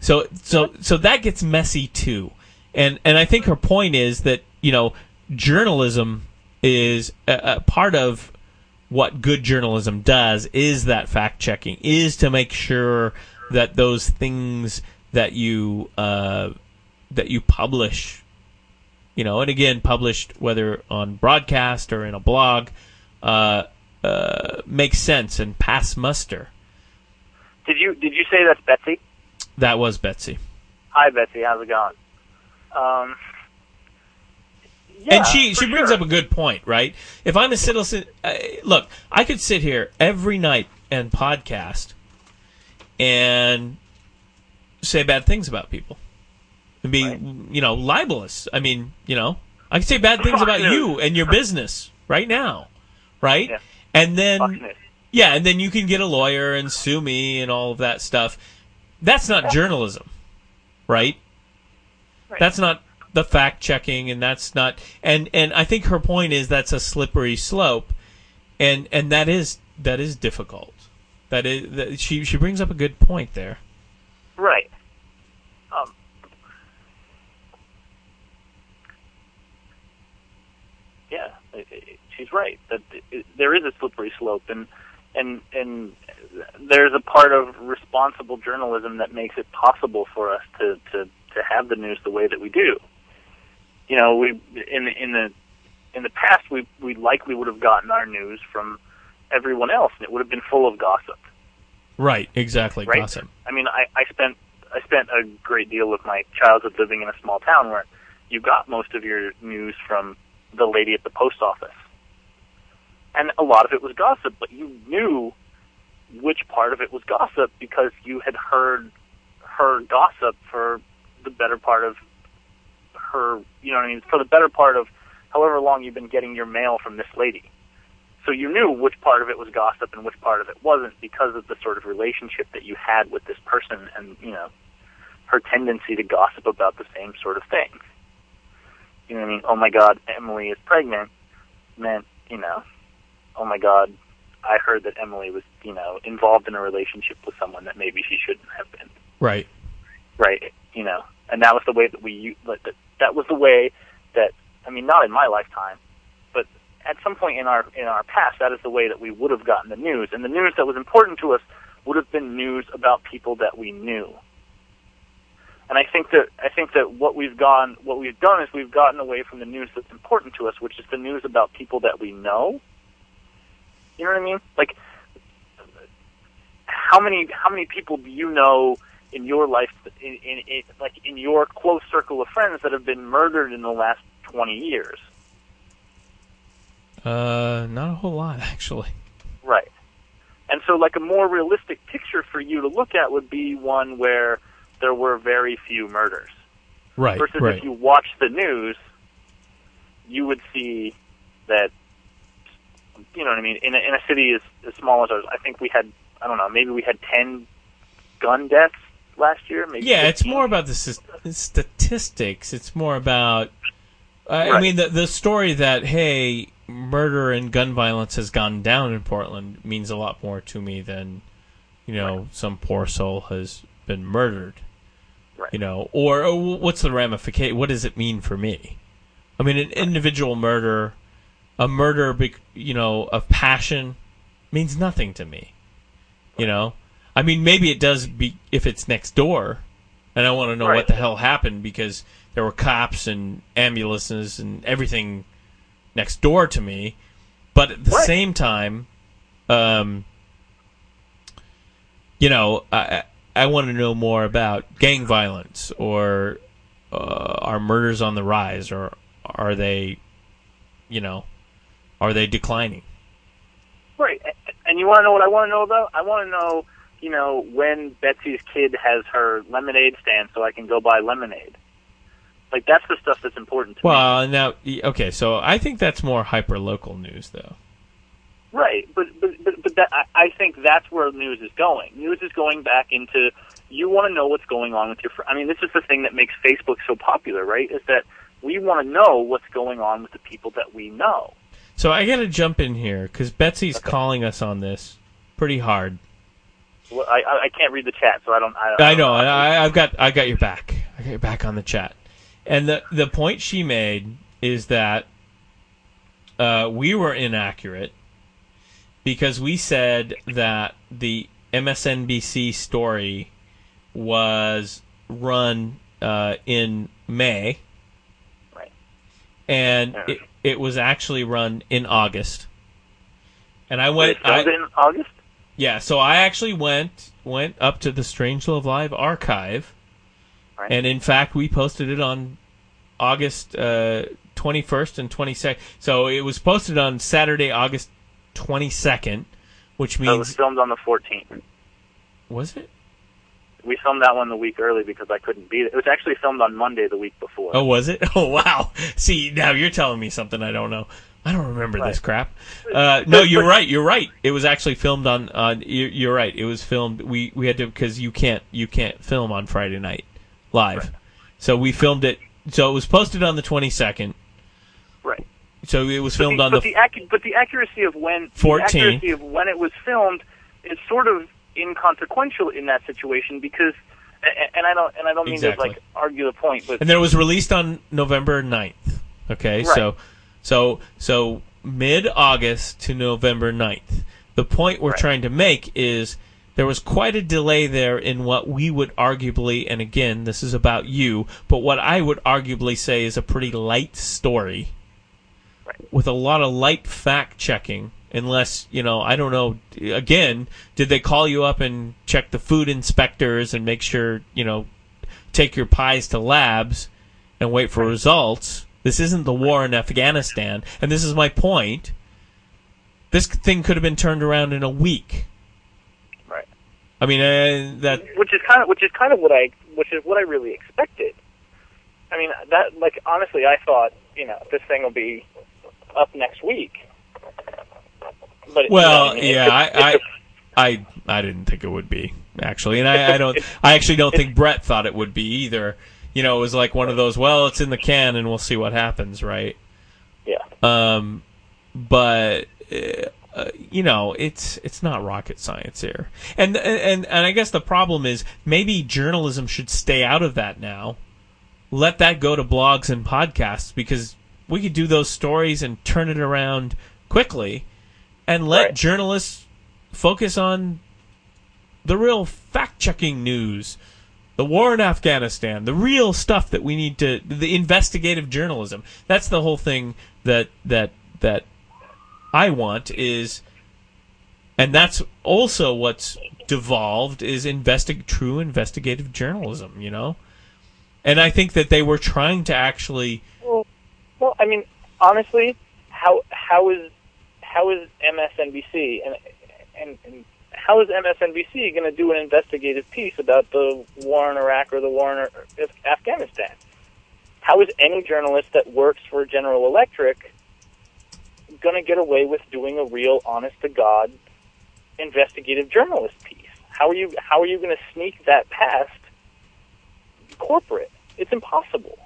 So so so that gets messy too, and and I think her point is that you know journalism is a, a part of what good journalism does is that fact checking is to make sure that those things that you uh, that you publish you know and again published whether on broadcast or in a blog uh, uh, makes sense and pass muster Did you did you say that's Betsy? that was betsy Hi, Betsy. How's it going? Um. Yeah, and she she brings sure. up a good point, right? If I'm a citizen, uh, look, I could sit here every night and podcast and say bad things about people and be, Right. you know, libelous. I mean, you know, I could say bad things about you and your business right now, right? Yeah. And then yeah, and then you can get a lawyer and sue me and all of that stuff. That's not journalism, right? Right. That's not the fact checking, and that's not. And and I think her point is that's a slippery slope, and and that is that is difficult. That is that she she brings up a good point there. Right. Um, yeah, i- i- she's right. That there is a slippery slope, and and and there's a part of responsible journalism that makes it possible for us to to to have the news the way that we do. You know, we in the in the in the past we we likely would have gotten our news from everyone else, and it would have been full of gossip. Right, exactly. Right. Gossip. I mean, I, I spent I spent a great deal of my childhood living in a small town where you got most of your news from the lady at the post office, and a lot of it was gossip. But you knew which part of it was gossip because you had heard her gossip for the better part of her. You know what I mean? For the better part of however long you've been getting your mail from this lady. So you knew which part of it was gossip and which part of it wasn't because of the sort of relationship that you had with this person and, you know, her tendency to gossip about the same sort of things. You know what I mean? Oh my god, Emily is pregnant meant, you know, oh my god, I heard that Emily was, you know, involved in a relationship with someone that maybe she shouldn't have been Right. right? You know, and that was the way that we that that was the way that I mean, not in my lifetime, but at some point in our in our past, that is the way that we would have gotten the news, and the news that was important to us would have been news about people that we knew. And I think that I think that what we've gone, what we've done is we've gotten away from the news that's important to us, which is the news about people that we know. You know what I mean? Like, how many how many people do you know in your life, in, in, in like in your close circle of friends that have been murdered in the last twenty years? Uh, not a whole lot actually. Right. And so, like a more realistic picture for you to look at would be one where there were very few murders. Right. Versus right. if you watch the news, you would see that, you know what I mean, in a, in a city as, as small as ours, I think we had, I don't know, maybe we had 10 gun deaths last year. Maybe yeah, it's more about the statistics. It's more about. Uh, I Right. mean, the the story that hey, murder and gun violence has gone down in Portland means a lot more to me than, you know, some poor soul has been murdered. Right. You know, or, or what's the ramification? What does it mean for me? I mean, an individual murder, a murder, bec- you know, of passion, means nothing to me. You know, I mean, maybe it does be if it's next door, and I want to know Right. what the hell happened because there were cops and ambulances and everything next door to me. But at the Right. same time, um, you know, I I want to know more about gang violence or uh, are murders on the rise or are they, you know, are they declining? Right. And you want to know what I want to know about? I want to know, you know, when Betsy's kid has her lemonade stand so I can go buy lemonade. Like, that's the stuff that's important to me. Well, now, okay, so I think that's more hyper local news, though. Right, but but but, but that, I, I think that's where news is going. News is going back into you want to know what's going on with your. Fr- I mean, this is the thing that makes Facebook so popular, right? Is that we want to know what's going on with the people that we know. So I got to jump in here because Betsy's calling us on this pretty hard. Well, I I can't read the chat, so I don't. I, I know. I, I've got I got your back. I got your back on the chat. And the the point she made is that uh, we were inaccurate because we said that the MSNBC story was run uh, in May, Right. and it, it was actually run in August. And I went. it I, in August. yeah, so I actually went went up to the Strange Love Live archive, Right. and in fact, we posted it on August uh, twenty first and twenty second. So it was posted on Saturday, August twenty second, which So it was filmed on the 14th. was it? We filmed that one the week early because I couldn't be there. It was actually filmed on Monday the week before. Oh, was it? Oh, wow. See, now you're telling me something I don't know. I don't remember this crap. Uh, no, you're right. You're right. It was actually filmed on. on you're, you're right. It was filmed. We we had to because you can't you can't film on Friday night live. So we filmed it. So it was posted on the 22nd. Right. So it was But filmed the, on but the. the accu- but the accuracy of when 14th. the accuracy of when it was filmed is sort of inconsequential in that situation because and I don't and I don't mean Exactly. to like argue the point, but and then it was released on November 9th. Okay, Right. so so so mid August to November 9th. The point we're Right. trying to make is there was quite a delay there in what we would arguably, and again, this is about you, but what I would arguably say is a pretty light story Right. with a lot of light fact checking. Unless, you know, I don't know, again, did they call you up and check the food inspectors and make sure, you know, take your pies to labs and wait for results? This isn't the war in Afghanistan. And this is my point. This thing could have been turned around in a week. right. I mean, uh, that Which is kind of which is kind of what I which is what I really expected. I mean that like honestly, I thought you know this thing will be up next week. But you know, Well, yeah, I, I, I, I didn't think it would be actually, and I, I don't, I actually don't think Brett thought it would be either. You know, it was like one of those. Well, it's in the can, and we'll see what happens, right? yeah. Um, but uh, uh, you know, it's it's not rocket science here, and and and I guess the problem is maybe journalism should stay out of that now. Let that go to blogs and podcasts because we could do those stories and turn it around quickly, and let Right. journalists focus on the real fact checking news, the war in Afghanistan, the real stuff that we need to, the investigative journalism. That's the whole thing that that that I want is, and that's also what's devolved is investi- true investigative journalism. You know, and I think that they were trying to actually. Well, well, I mean, honestly, how how is how is MSNBC and and, and how is MSNBC going to do an investigative piece about the war in Iraq or the war in Af- Afghanistan? How is any journalist that works for General Electric going to get away with doing a real, honest to God investigative journalist piece? How are you how are you going to sneak that past corporate? It's impossible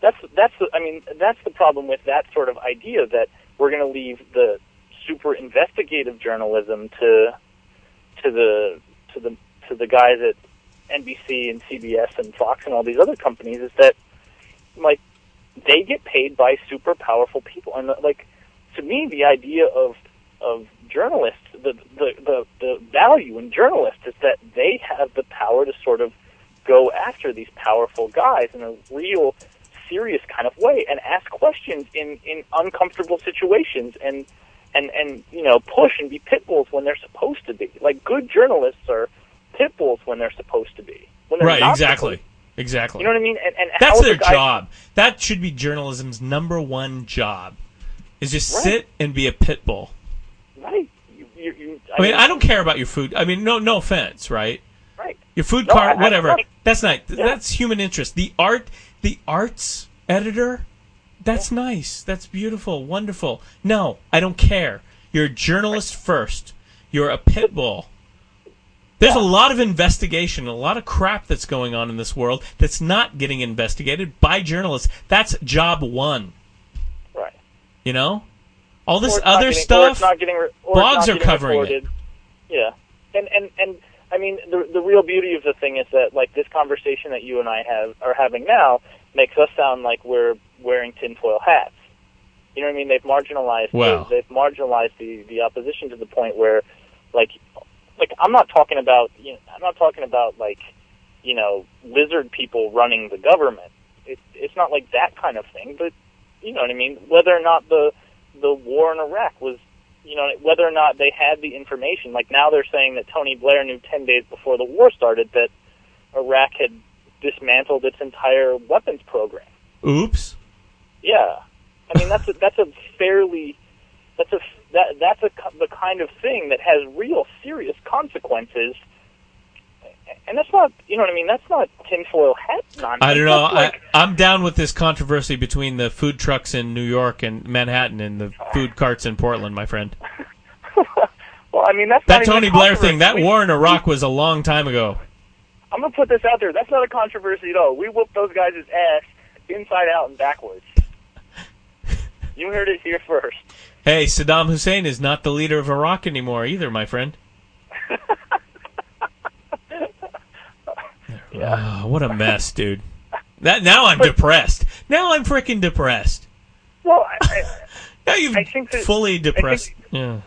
that's that's the, I mean that's the problem with that sort of idea that we're going to leave the super investigative journalism to to the to the to the guys at NBC and CBS and Fox and all these other companies is that like they get paid by super powerful people. And like to me the idea of of journalists the the the, the value in journalists is that they have the power to sort of go after these powerful guys in a real serious kind of way and ask questions in in uncomfortable situations and and and you know push and be pit bulls when they're supposed to be like good journalists are pit bulls when they're supposed to be when Right, exactly. Exactly. you know what I mean and, and That's their the guy- job. That should be journalism's number one job. Is just Right. sit and be a pit bull. right you, you, you, I mean, I don't care about your food. I mean, no, no offense, right? right Your food No, cart, I- I- whatever. right. That's not. That's human interest. The art, the arts editor. That's nice. That's beautiful. Wonderful. No, I don't care. You're a journalist first. You're a pit bull. There's a lot of investigation, a lot of crap that's going on in this world that's not getting investigated by journalists. That's job one. right You know, all this Or it's not other getting- stuff. getting re- or it's blogs are getting covering it. Yeah, and and and I mean the the real beauty of the thing is that like this conversation that you and I have are having now makes us sound like we're wearing tinfoil hats. You know what I mean? They've marginalized Wow. the, they've marginalized the the opposition to the point where like like I'm not talking about you know, I'm not talking about like you know lizard people running the government. It, it's not like that kind of thing, but you know what I mean. Whether or not the the war in Iraq was, you know, whether or not they had the information. Like now they're saying that Tony Blair knew 10 days before the war started that Iraq had dismantled its entire weapons program. Oops. Yeah. I mean, that's a, that's a fairly, that's a, that, that's a, the kind of thing that has real serious consequences. And that's not, you know what I mean? That's not tinfoil hat nonsense. I don't know. Like, I, I'm down with this controversy between the food trucks in New York and Manhattan and the food carts in Portland, my friend. well, I mean, that's That Tony Blair thing, that. We- war in Iraq was a long time ago. I'm gonna put this out there. That's not a controversy at all. We whooped those guys' ass inside out and backwards. You heard it here first. Hey, Saddam Hussein is not the leader of Iraq anymore either, my friend. Ah, what a mess, dude. That now I'm depressed. Now I'm freaking depressed. Well, I, I, Now you've I think that- fully depressed. think- yeah.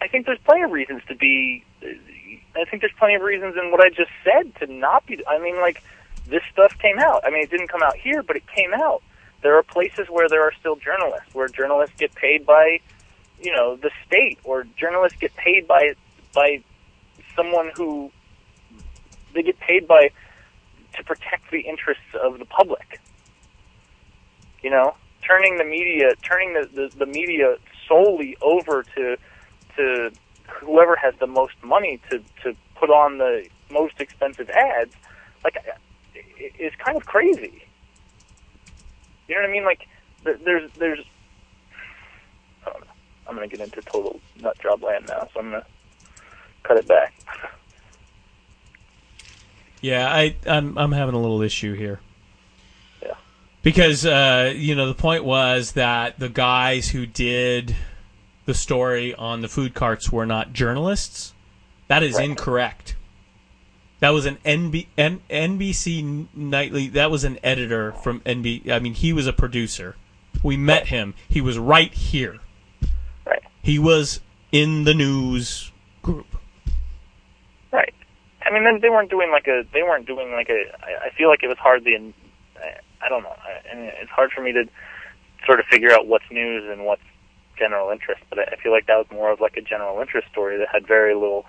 I think there's plenty of reasons to be. I think there's plenty of reasons in what I just said to not be. I mean, like this stuff came out. I mean, it didn't come out here, but it came out. There are places where there are still journalists, where journalists get paid by, you know, the state, or journalists get paid by by someone who they get paid by to protect the interests of the public. You know, turning the media, turning the, the, the media solely over to to whoever has the most money to to put on the most expensive ads, like is kind of crazy. You know what I mean? Like there- there's there's. I'm gonna get into total nut job land now, so I'm gonna cut it back. Yeah, I, I'm I'm having a little issue here. Yeah. Because uh, you know the point was that the guys who did the story on the food carts were not journalists. That is Right. incorrect. That was an NB, N, NBC nightly. That was an editor from NB. I mean, he was a producer. We met him. He was right here. Right. He was in the news group. I mean, they weren't doing like a. They weren't doing like a. I, feel like it was hardly. An, I, don't know. I, mean, it's hard for me to sort of figure out what's news and what's general interest. But I, I feel like that was more of like a general interest story that had very little.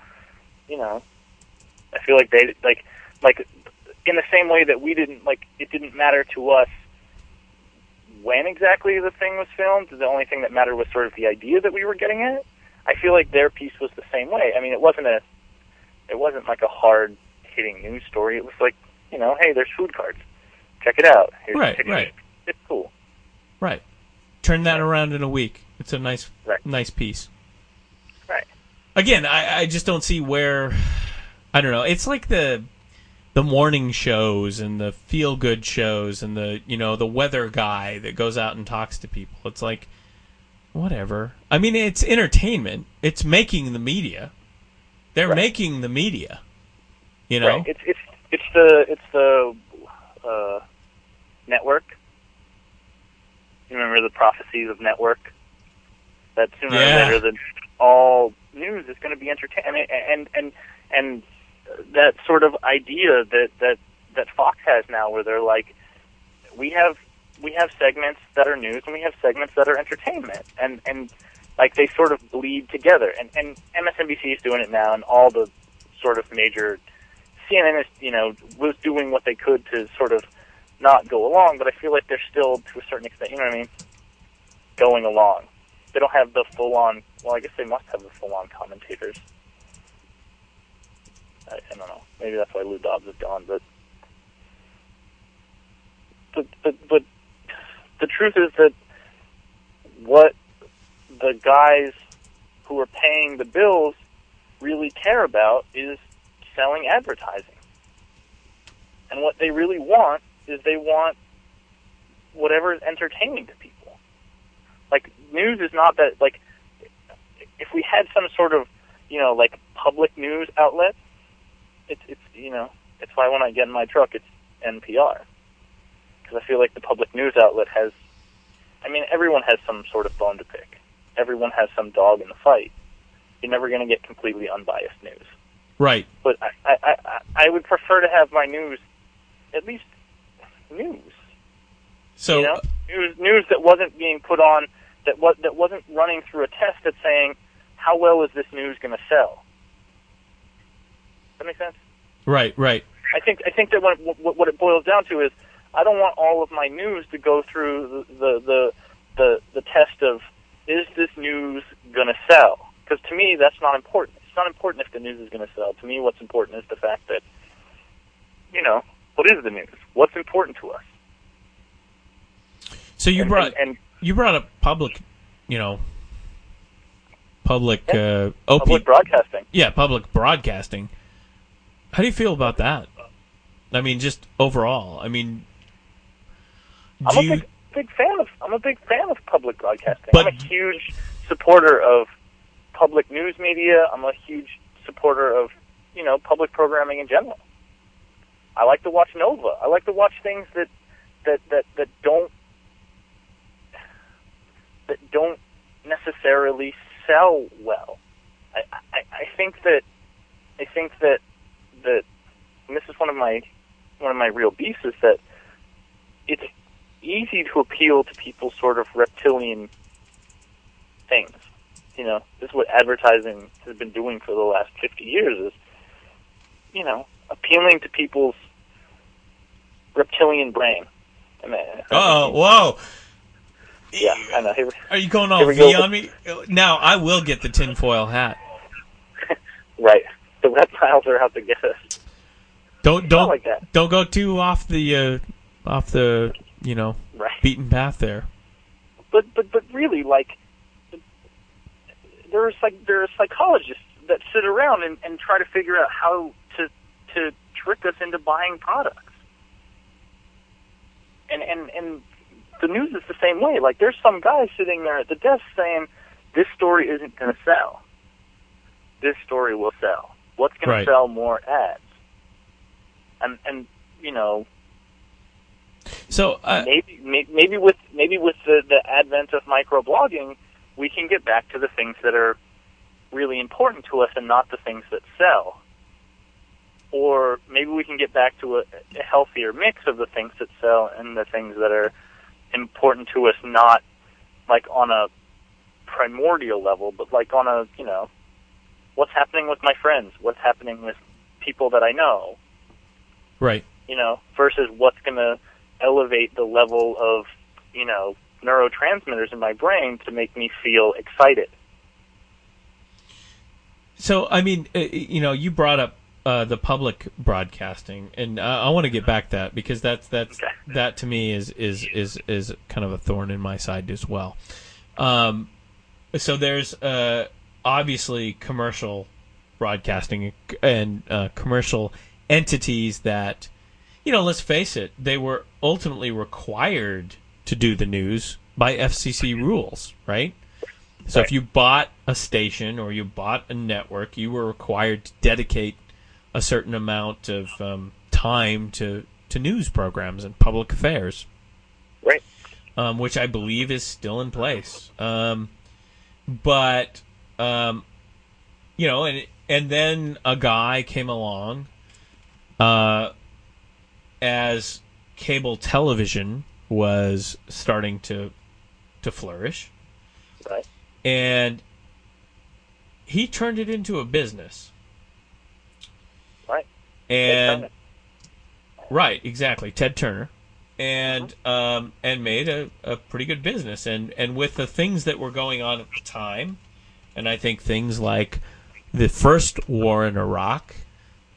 You know, I feel like they like like in the same way that we didn't like it didn't matter to us when exactly the thing was filmed. The only thing that mattered was sort of the idea that we were getting at. I feel like their piece was the same way. I mean, it wasn't a it wasn't like a hard hitting news story. It was like, you know, hey, there's food cards. Check it out. Here's Right, right. It's cool. Right. Turn that around in a week. It's a nice, Right. nice piece. Right. Again, I, I just don't see where. I don't know. It's like the the morning shows and the feel good shows and the you know the weather guy that goes out and talks to people. It's like whatever. I mean, it's entertainment. It's making the media. They're Right. making the media. You know. Right. It's it's it's the it's the uh, network. You remember the prophecies of network? That sooner Yeah. or later, the all news is going to be entertainment, and and and that sort of idea that that that Fox has now, where they're like, we have we have segments that are news and we have segments that are entertainment, and and like they sort of bleed together, and and MSNBC is doing it now, and all the sort of major CNN is, you know, was doing what they could to sort of not go along, but I feel like they're still, to a certain extent, you know what I mean, going along. They don't have the full-on. Well, I guess they must have the full-on commentators. I, I don't know. Maybe that's why Lou Dobbs is gone, but but but but the truth is that what the guys who are paying the bills really care about is selling advertising. And what they really want is they want whatever is entertaining to people. Like news is not that like if we had some sort of, you know, like public news outlet, it's it's you know, it's why when I get in my truck it's NPR. Cuz I feel like the public news outlet has I mean everyone has some sort of bone to pick. Everyone has some dog in the fight. You're never going to get completely unbiased news Right. but I, I, I, I would prefer to have my news, at least news. So you know, news, news that wasn't being put on, that was that wasn't running through a test that's saying, how well is this news going to sell? That make sense? right, right. I think I think that what, what what it boils down to is I don't want all of my news to go through the the the the, the test of is this news going to sell? Because to me that's not important. It's not important if the news is going to sell. To me, what's important is the fact that you know what is the news? What's important to us? So you And- brought and, and you brought up public, you know, public uh, OP, public broadcasting. yeah, public broadcasting. How do you feel about that? I mean, just overall. I mean, do you? Big fan of I'm a big fan of public broadcasting. But- I'm a huge supporter of public news media. I'm a huge supporter of you know public programming in general. I like to watch Nova. I like to watch things that that that that don't that don't necessarily sell well. I, I, I think that I think that that and this is one of my one of my real beefs is that it's easy to appeal to people's sort of reptilian things. You know, this is what advertising has been doing for the last 50 years is, you know, appealing to people's reptilian brain. Uh, Oh, whoa! yeah, I know. Here, Are you going all V go. on me? Now I will get the tinfoil hat. right. The reptiles are out to get us. Don't don't like that. don't go too off the uh, off the you know Right. beaten path there. but but but really like there are like there are psychologists that sit around and, and try to figure out how to to trick us into buying products and and and the news is the same way like there's some guy sitting there at the desk saying this story isn't going to sell this story will sell what's going Right. to sell more ads and and you know So uh, maybe maybe with maybe with the the advent of microblogging, we can get back to the things that are really important to us and not the things that sell. Or maybe we can get back to a, a healthier mix of the things that sell and the things that are important to us, not like on a primordial level, but like on a you know, what's happening with my friends, what's happening with people that I know, right. you know, versus what's going to elevate the level of, you know, neurotransmitters in my brain to make me feel excited. So I mean, uh, you know, you brought up uh, the public broadcasting, and uh, I want to get back to that because that's that's Okay. that to me is is is is kind of a thorn in my side as well. Um, so there's uh, obviously commercial broadcasting and uh, commercial entities that, you know, let's face it, they were ultimately required to do the news by FCC rules, right? So if you bought a station or you bought a network, you were required to dedicate a certain amount of um, time to, to news programs and public affairs, Right. um, which I believe is still in place. Um, but um, you know, and and then a guy came along, uh, as cable television was starting to to flourish Right. and he turned it into a business. Right. And right, exactly, Ted Turner, and um, and made a, a pretty good business. And and with the things that were going on at the time, and I think things like the first war in Iraq,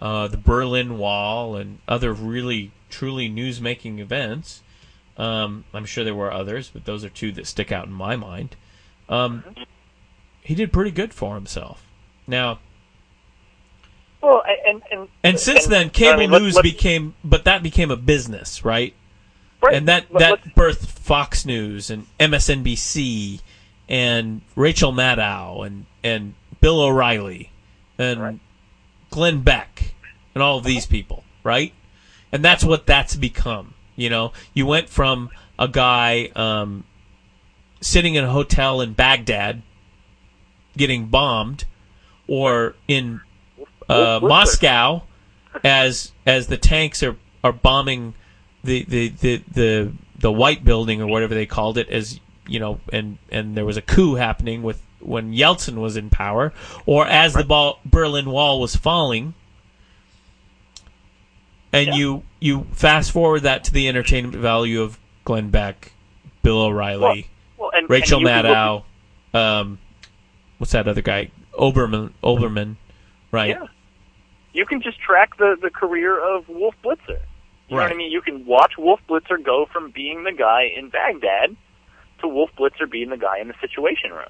uh, the Berlin Wall, and other really truly news-making events. Um, I'm sure there were others, but those are two that stick out in my mind. Um, he did pretty good for himself. Now, Well, and and and since then, I cable mean, let- news let- became, but that became a business, right? right, And that let- that birthed Fox News and MSNBC and Rachel Maddow and and Bill O'Reilly and Right. Glenn Beck and all of these people, right? And that's what that's become. You know, you went from a guy um, sitting in a hotel in Baghdad getting bombed, or in uh, Moscow as as the tanks are, are bombing the, the, the, the the white building or whatever they called it as you know and and there was a coup happening with when Yeltsin was in power or as the ball, Berlin Wall was falling and Yeah. you you fast forward that to the entertainment value of Glenn Beck, Bill O'Reilly, well, and, Rachel and Maddow, um, what's that other guy? Olbermann, Olbermann, right? Yeah. You can just track the, the career of Wolf Blitzer. You know what I mean? You can watch Wolf Blitzer go from being the guy in Baghdad to Wolf Blitzer being the guy in the Situation Room.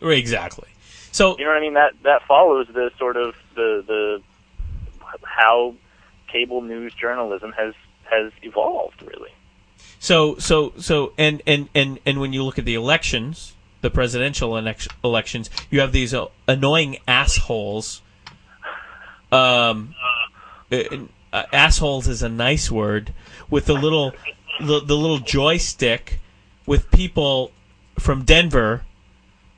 Exactly. So You know what I mean? That that follows the sort of the the how cable news journalism has has evolved really. so so so and and and and when you look at the elections, the presidential elections, you have these uh, annoying assholes. Um, uh, uh, assholes is a nice word with the little the, the little joystick with people from Denver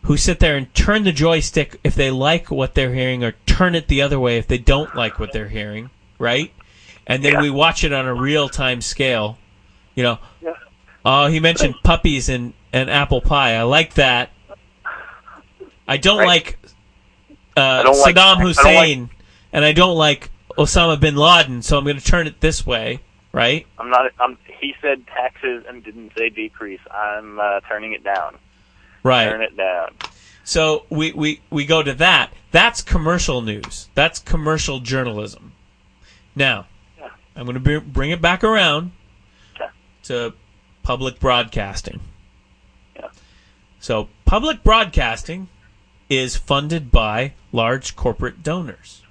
who sit there and turn the joystick if they like what they're hearing or turn it the other way if they don't like what they're hearing, right? And then Yeah. we watch it on a real time scale. You know, Yeah. oh, he mentioned puppies and, and apple pie. I like that. I don't Right. like uh, don't like- Saddam I Hussein, and I don't like Osama bin Laden, so I'm going to turn it this way, right? I'm not. I'm. He said taxes and didn't say decrease. I'm uh, turning it down. Right. Turn it down. So we, we, we go to that. That's commercial news. That's commercial journalism. Now, Yeah. I'm going to br- bring it back around Okay. to public broadcasting. Yeah. So, public broadcasting is funded by large corporate donors.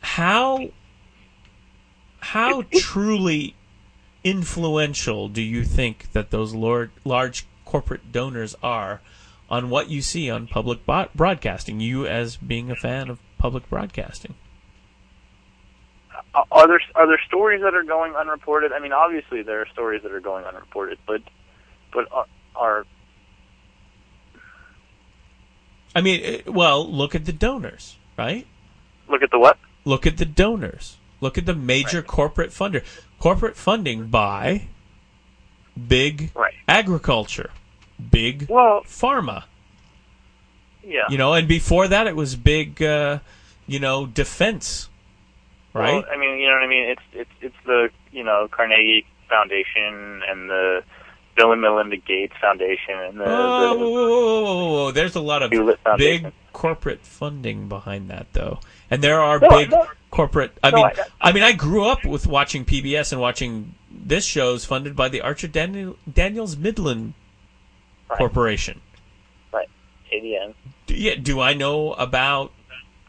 How how truly influential do you think that those large corporate donors are on what you see on public bo- broadcasting? You as being a fan of public broadcasting. are there are there stories that are going unreported? I mean, obviously there are stories that are going unreported, but but are, are I mean, eh, well, look at the donors, right? look at the what? Look at the donors. Look at the major corporate funder. Corporate funding by big Right. agriculture, big Well, pharma. yeah. You know, and before that it was big, uh, you know, defense, right? Well, I mean, you know what I mean. It's it's it's the you know Carnegie Foundation and the Bill and Melinda Gates Foundation and the, Oh, the whoa, whoa, whoa, whoa, there's a lot of big corporate funding behind that, though, and there are No, big no. corporate. I No, mean, I- I, mean, I grew up with watching PBS and watching this shows funded by the Archer Daniel, Daniels Midland Right. Corporation. right ADM, Do, yeah, do I know about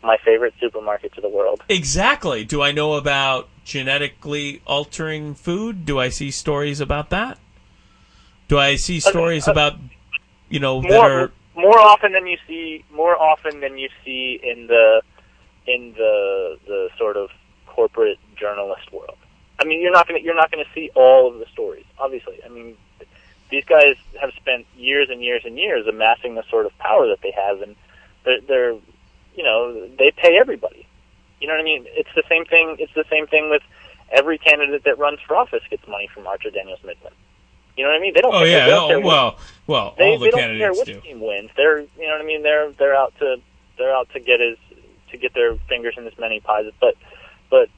my favorite supermarket to the world. exactly? Do I know about genetically altering food? Do I see stories about that? Do I see stories uh, about you know that More are more often than you see more often than you see in the in the the sort of corporate journalist world. I mean, you're not gonna you're not gonna see all of the stories. Obviously, I mean, these guys have spent years and years and years amassing the sort of power that they have, and they're, they're you know they pay everybody. You know what I mean? It's the same thing. It's the same thing with every candidate that runs for office gets money from Archer Daniels Midland. You know what I mean? They don't. Oh they yeah, don't oh, care well, well, they, all the they don't care which do. team wins. They're you know what I mean. They're they're out to they're out to get as to get their fingers in as many pies. But but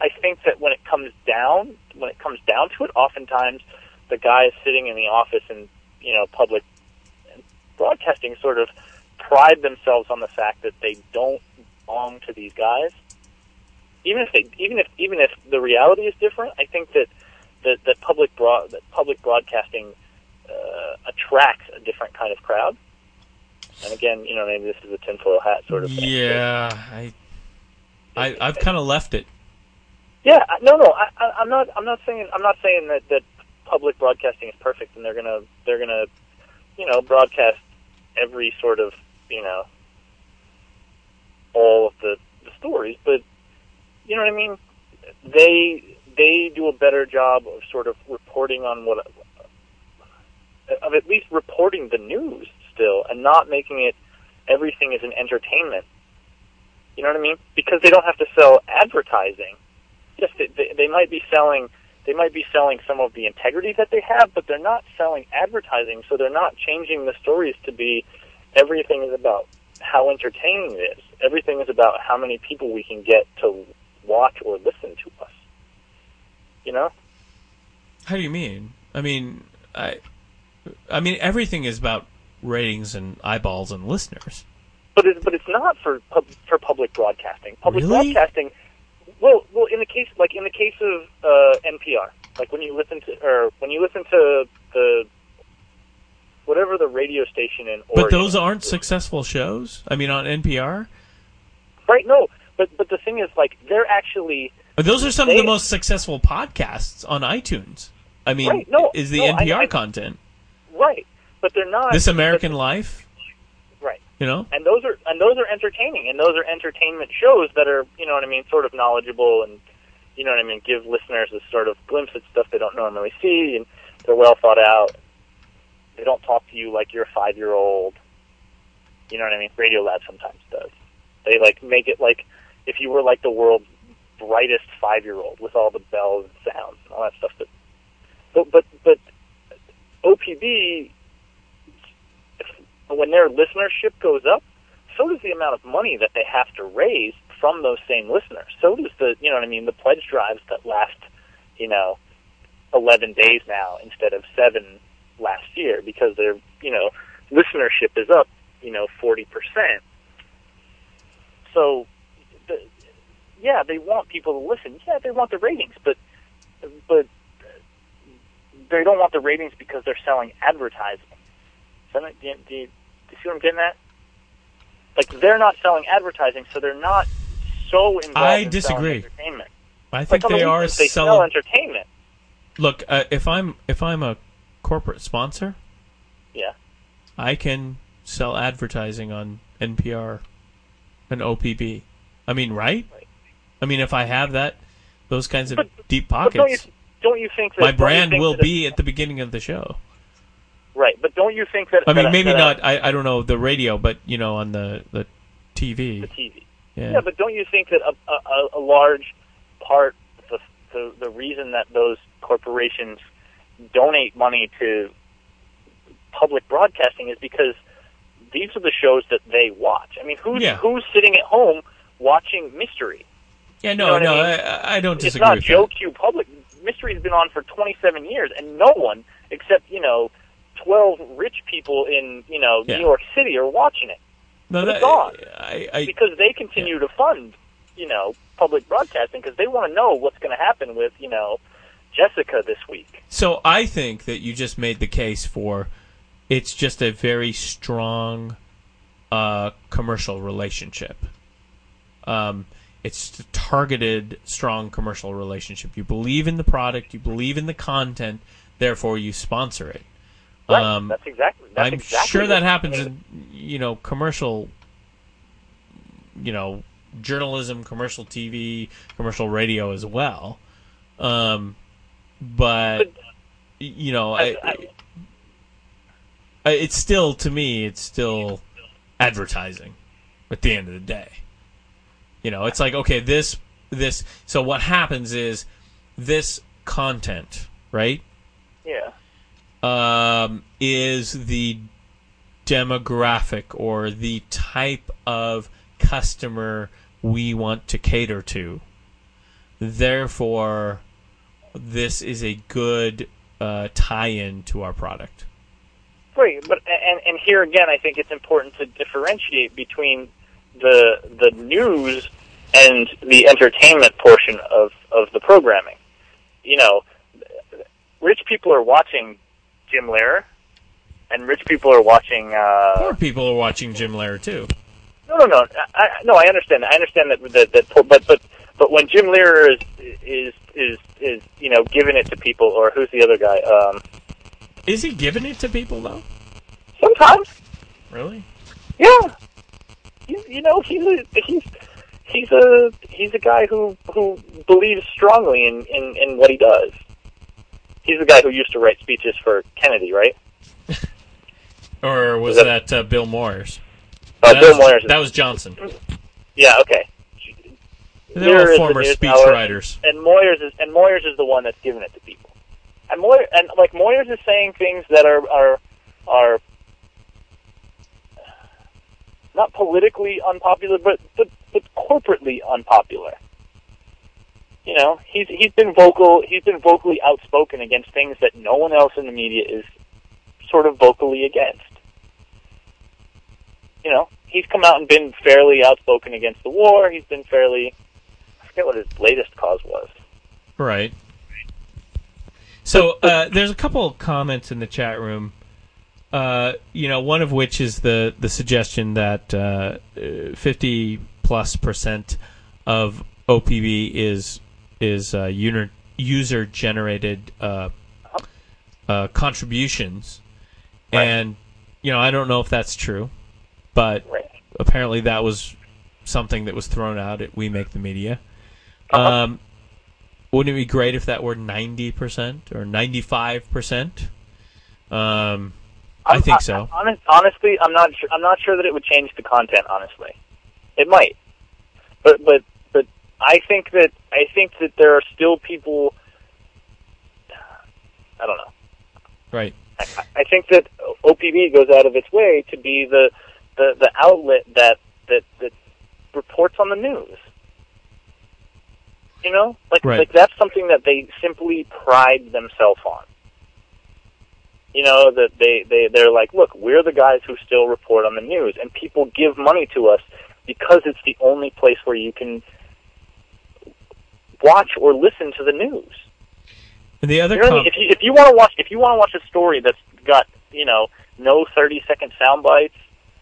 I think that when it comes down when it comes down to it, oftentimes the guys sitting in the office and you know public broadcasting sort of pride themselves on the fact that they don't belong to these guys. Even if they even if even if the reality is different, I think that that, that public broad that public broadcasting uh, attracts a different kind of crowd. And again, you know, maybe this is a tinfoil hat sort of thing. Yeah, I, I, I've kind of left it. Yeah, no, no, I, I, I'm not. I'm not saying. I'm not saying that that public broadcasting is perfect, and they're gonna they're gonna, you know, broadcast every sort of you know all of the the stories. But you know what I mean. They they do a better job of sort of reporting on what of at least reporting the news still, and not making it everything is an entertainment. You know what I mean? Because they don't have to sell advertising yes, they, they, they might be selling they might be selling some of the integrity that they have, but they're not selling advertising, so they're not changing the stories to be everything is about how entertaining it is. Everything is about how many people we can get to watch or listen to us. You know? How do you mean? I mean, I, I mean everything is about ratings and eyeballs and listeners. But it's but it's not for pub, for public broadcasting. Public Really? broadcasting. Well, well, in the case like in the case of uh, NPR, like when you listen to or when you listen to the whatever the radio station in Oregon. But those aren't successful shows. I mean, on NPR, right. No, but but the thing is, like they're actually But those are some of the most successful podcasts on iTunes. I mean, Right, no, is the no, I- NPR I- content right, but they're not This American Life? You know, and those are and those are entertaining and those are entertainment shows that are you know what I mean sort of knowledgeable and you know what I mean give listeners a sort of glimpse at stuff they don't normally see and they're well thought out. They don't talk to you like you're a five year old. You know what I mean? Radio Lab sometimes does. They like make it like if you were like the world's brightest five year old with all the bells and sounds and all that stuff. But but but, but OPB when their listenership goes up, so does the amount of money that they have to raise from those same listeners. So does the, you know what I mean, the pledge drives that last, you know, 11 days now instead of seven last year because their, you know, listenership is up, you know, 40%. So, the, yeah, they want people to listen. Yeah, they want the ratings, but, but they don't want the ratings because they're selling advertising. Do, you, do you see what I'm getting at? Like they're not selling advertising, so they're not so involved. I in disagree. Entertainment. I think like they the are they sell selling. entertainment. Look, uh, if I'm if I'm a corporate sponsor, Yeah, I can sell advertising on NPR and OPB. I mean, right? I mean, if I have that, those kinds of But- deep But don't you pockets, don't you think that my brand think will be at the beginning of the show. Right? But don't you think that I mean, that- maybe that- not. I, I don't know the radio, but you know, on the the TV. the TV? Yeah. Yeah, but don't you think that a, a, a large part, the, the the reason that those corporations donate money to public broadcasting is because these are the shows that they watch. I mean, who's Yeah. who's sitting at home watching Mystery? yeah, no, you know no, I mean? I, I don't disagree. It's not Joe that. Q Public. Mystery's been on for 27 years, and no one except you know 12 rich people in you know Yeah. New York City are watching it No, that, it's on. I, I, because they continue to fund, you know, public broadcasting because they want to know what's going to happen with, you know, Jessica this week. So I think that you just made the case for it's just a very strong uh, commercial relationship. Um, it's a targeted, strong commercial relationship. You believe in the product, you believe in the content, therefore you sponsor it. Right. Um, that's exactly. That's I'm exactly sure that happens in you know commercial, you know journalism, commercial TV, commercial radio as well. Um, but you know, I- I, it's still to me, it's still advertising. At the end of the day, you know, it's like okay, this this. So what happens is this content, right? yeah. Um, is the demographic or the type of customer we want to cater to. Therefore, this is a good uh, tie-in to our product. Right, but and and here again, I think it's important to differentiate between the the news and the entertainment portion of of the programming. You know, rich people are watching Jim Lehrer, and rich people are watching. Uh, Poor people are watching Jim Lehrer too. No, no, no. I, I, no, I understand. I understand that. That, that but but but when Jim Lehrer is is is is you know giving it to people, or who's the other guy? Um, Is he giving it to people though? sometimes, Really? yeah. You, you know, he's a he's he's a he's a guy who who believes strongly in in in what he does. He's the guy who used to write speeches for Kennedy, right? Or was Is that, uh, Bill Moyers? Uh, that Bill was, Moyers. That was Johnson. yeah, okay. They're all former news speech hour, writers. and Moyers is and Moyers is the one that's giving it to people. And Moyer and like Moyers is saying things that are are are not politically unpopular, but but but corporately unpopular. You know, he's he's been vocal. He's been vocally outspoken against things that no one else in the media is sort of vocally against. You know, he's come out and been fairly outspoken against the war. He's been fairly. I forget what his latest cause was. Right. So uh, there's a couple of comments in the chat room. Uh, you know, one of which is the the suggestion that uh, uh, 50 plus percent of OPB is is uh, user generated uh, uh, contributions, Right. and you know I don't know if that's true, but Right. apparently that was something that was thrown out at We Make the Media. Uh-huh. Um, wouldn't it be great if that were ninety percent or ninety five percent? Um, I think so. Honest, honestly, I'm not. Sure, I'm not sure that it would change the content. Honestly, it might, but but I think that I think that there are still people. I don't know. Right. I, I think that OPB goes out of its way to be the the, the outlet that, that that reports on the news. You know, like Right. like that's something that they simply pride themselves on. You know that they they they're like, look, we're the guys who still report on the news, and people give money to us because it's the only place where you can watch or listen to the news. And the other You know what I mean? If you if you want to watch if you want to watch a story that's got you know no thirty second sound bites,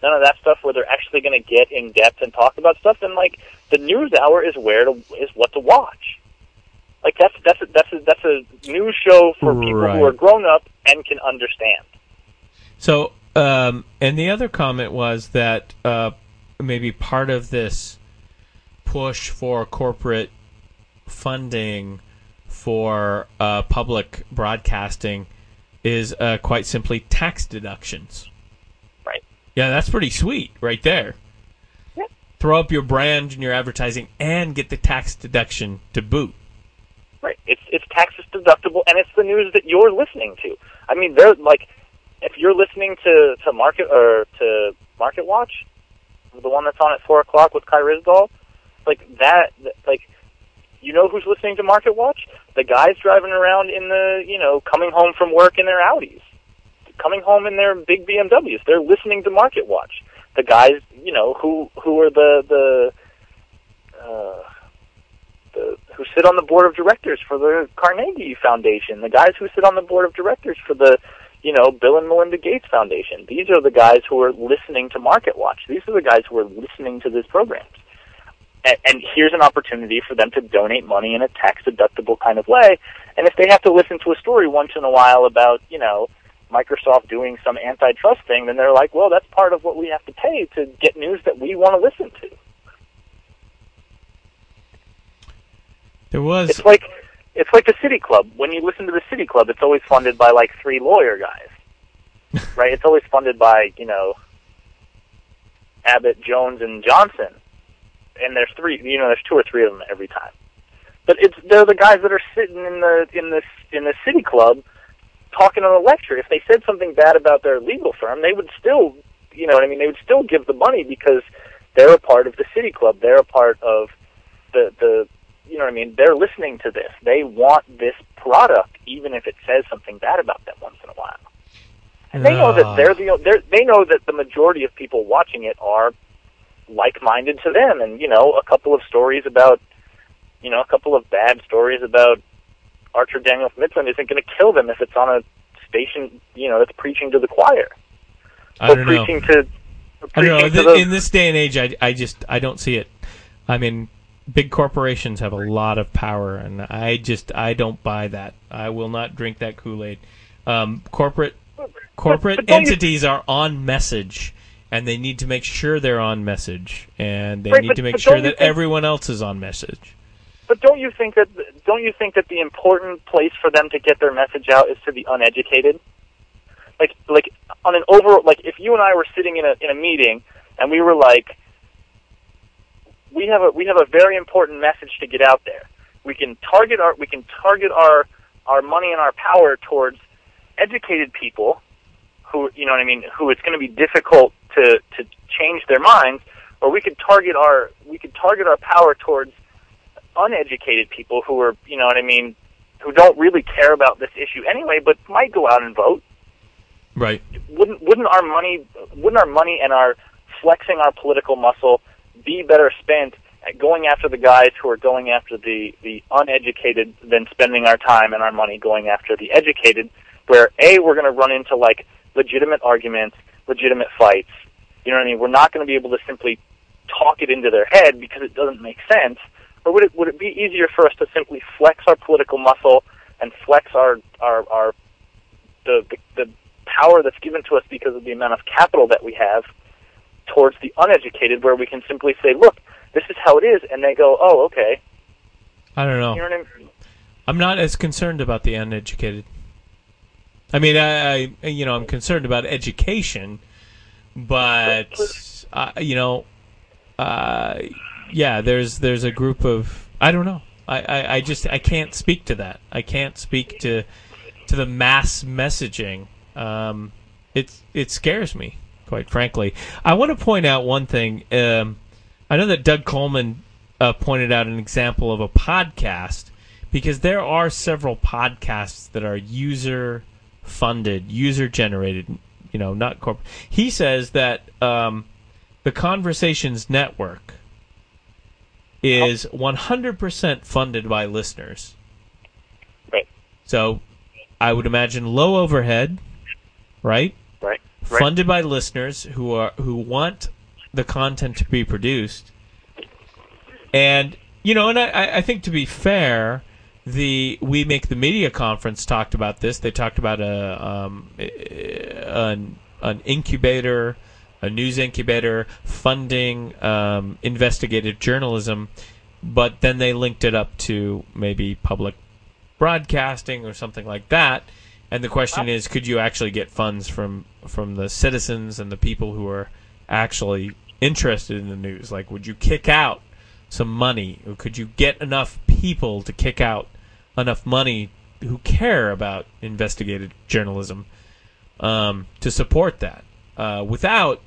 none of that stuff where they're actually going to get in depth and talk about stuff, then like the news hour is where to is what to watch. Like that's that's a, that's a, that's a news show for people Right. who are grown up and can understand. So, um, and the other comment was that uh, maybe part of this push for corporate funding for uh, public broadcasting is uh, quite simply tax deductions. Right. Yeah, that's pretty sweet right there. Yeah. Throw up your brand and your advertising and get the tax deduction to boot. Right. It's it's taxes deductible, and it's the news that you're listening to. I mean, they're like, if you're listening to to Market or to Market Watch, the one that's on at four o'clock with Kai Ryssdal, like that, like, you know who's listening to Market Watch? The guys driving around in the, you know, coming home from work in their Audis, coming home in their big BMWs. They're listening to Market Watch. The guys, you know, who who are the the. Uh, the, who sit on the board of directors for the Carnegie Foundation, the guys who sit on the board of directors for the, you know, Bill and Melinda Gates Foundation. These are the guys who are listening to Market Watch. These are the guys who are listening to this programs. And, and here's an opportunity for them to donate money in a tax deductible kind of way. And if they have to listen to a story once in a while about, you know, Microsoft doing some antitrust thing, then they're like, well, that's part of what we have to pay to get news that we want to listen to. There was It's like it's like the City Club. When you listen to the City Club, it's always funded by like three lawyer guys, right? It's always funded by you know Abbott, Jones, and Johnson, and there's three. You know, there's two or three of them every time. But it's they're the guys that are sitting in the in this in the City Club talking on a lecture. If they said something bad about their legal firm, they would still, you know what I mean? They would still give the money because they're a part of the City Club. They're a part of the the you know what I mean? They're listening to this. They want this product, even if it says something bad about them once in a while. And they know that Ah. they're the they're, they know that the majority of people watching it are like-minded to them, and you know, a couple of stories about, you know, a couple of bad stories about Archer Daniel Midland isn't going to kill them if it's on a station, you know, that's preaching to the choir I don't know. preaching to. I don't know. to In this day and age, I, I just I don't see it. I mean, big corporations have a lot of power, and I just I don't buy that. I will not drink that Kool Aid. Um, corporate corporate but you- entities are on message, and they need to make sure they're on message, and they Right, need but- to make sure that think- everyone else is on message. But don't you think that don't you think that the important place for them to get their message out is to the uneducated? Like like on an overall like if you and I were sitting in a in a meeting and we were like we have a we have a very important message to get out there. We can target our we can target our our money and our power towards educated people who you know what I mean who it's going to be difficult to to change their minds or we could target our we could target our power towards uneducated people who are, you know what I mean, who don't really care about this issue anyway, but might go out and vote. Right. Wouldn't wouldn't our money wouldn't our money and our flexing our political muscle be better spent at going after the guys who are going after the the uneducated than spending our time and our money going after the educated, where a we're going to run into like legitimate arguments, legitimate fights. You know what I mean? We're not going to be able to simply talk it into their head because it doesn't make sense. Or would it would it be easier for us to simply flex our political muscle and flex our our our the the, the power that's given to us because of the amount of capital that we have towards the uneducated, where we can simply say, "Look, this is how it is," and they go, "Oh, okay." I don't know. You know I mean? I'm not as concerned about the uneducated. I mean, I, I you know, I'm concerned about education, but uh, you know, uh, yeah, there's there's a group of I don't know. I, I, I just I can't speak to that. I can't speak to to the mass messaging. Um, it it scares me, quite frankly. I want to point out one thing. Um, I know that Doug Coleman uh, pointed out an example of a podcast because there are several podcasts that are user funded, user generated. You know, not corporate. He says that um, the Conversations Network is 100% funded by listeners. Right. So, I would imagine low overhead, right? Right. Right. funded by listeners who are who want the content to be produced. And you know, and I- I, I think to be fair, the We Make the Media conference talked about this. They talked about a um, an, an incubator a news incubator funding um, investigative journalism, but then they linked it up to maybe public broadcasting or something like that. And the question is, could you actually get funds from from the citizens and the people who are actually interested in the news? Like, would you kick out some money, or could you get enough people to kick out enough money who care about investigative journalism um, to support that uh, without,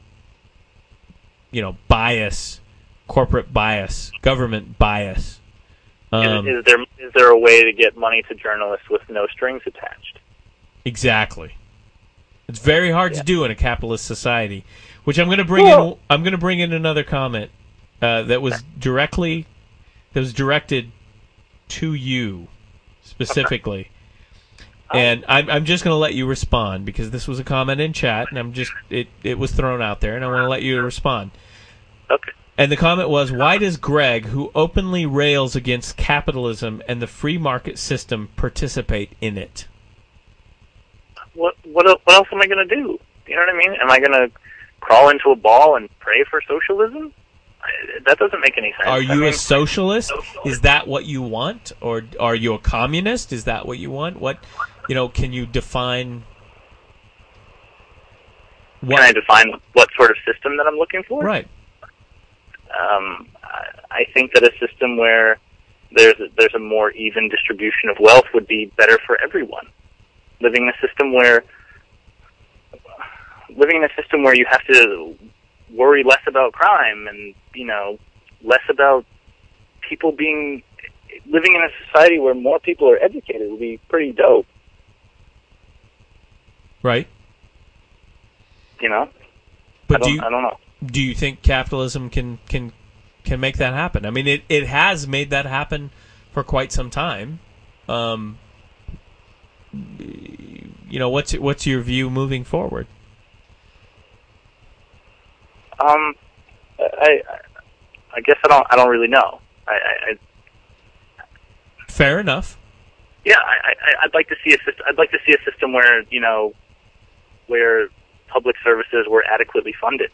you know, bias, corporate bias, government bias? Um, is, is there is there a way to get money to journalists with no strings attached? Exactly. It's very hard Yeah. to do in a capitalist society. Which I'm going to bring in. I'm going to bring in another comment uh, that was directly that was directed to you specifically, and I'm I'm just going to let you respond because this was a comment in chat, and I'm just it it was thrown out there, and I want to let you respond. Okay. And the comment was, why does Greg, who openly rails against capitalism and the free market system, participate in it? What what what else am I going to do? You know what I mean? Am I going to crawl into a ball and pray for socialism? That doesn't make any sense. Are I you a mean, socialist? Is that what you want, or are you a communist? Is that what you want? What, you know, can you define? What? Can I define what sort of system that I'm looking for? right. Um, I I think that a system where there's a, there's a more even distribution of wealth would be better for everyone. Living in a system where living in a system where you have to worry less about crime and you know less about people being living in a society where more people are educated would be pretty dope. Right. You know, But do you I don't know. do you think capitalism can can can make that happen? I mean, it it has made that happen for quite some time. Um, you know, what's what's your view moving forward? Um, I, I guess I don't I don't really know. I, I, I Fair enough. yeah, I, I, I'd like to see a system. I'd like to see a system where you know, where public services were adequately funded.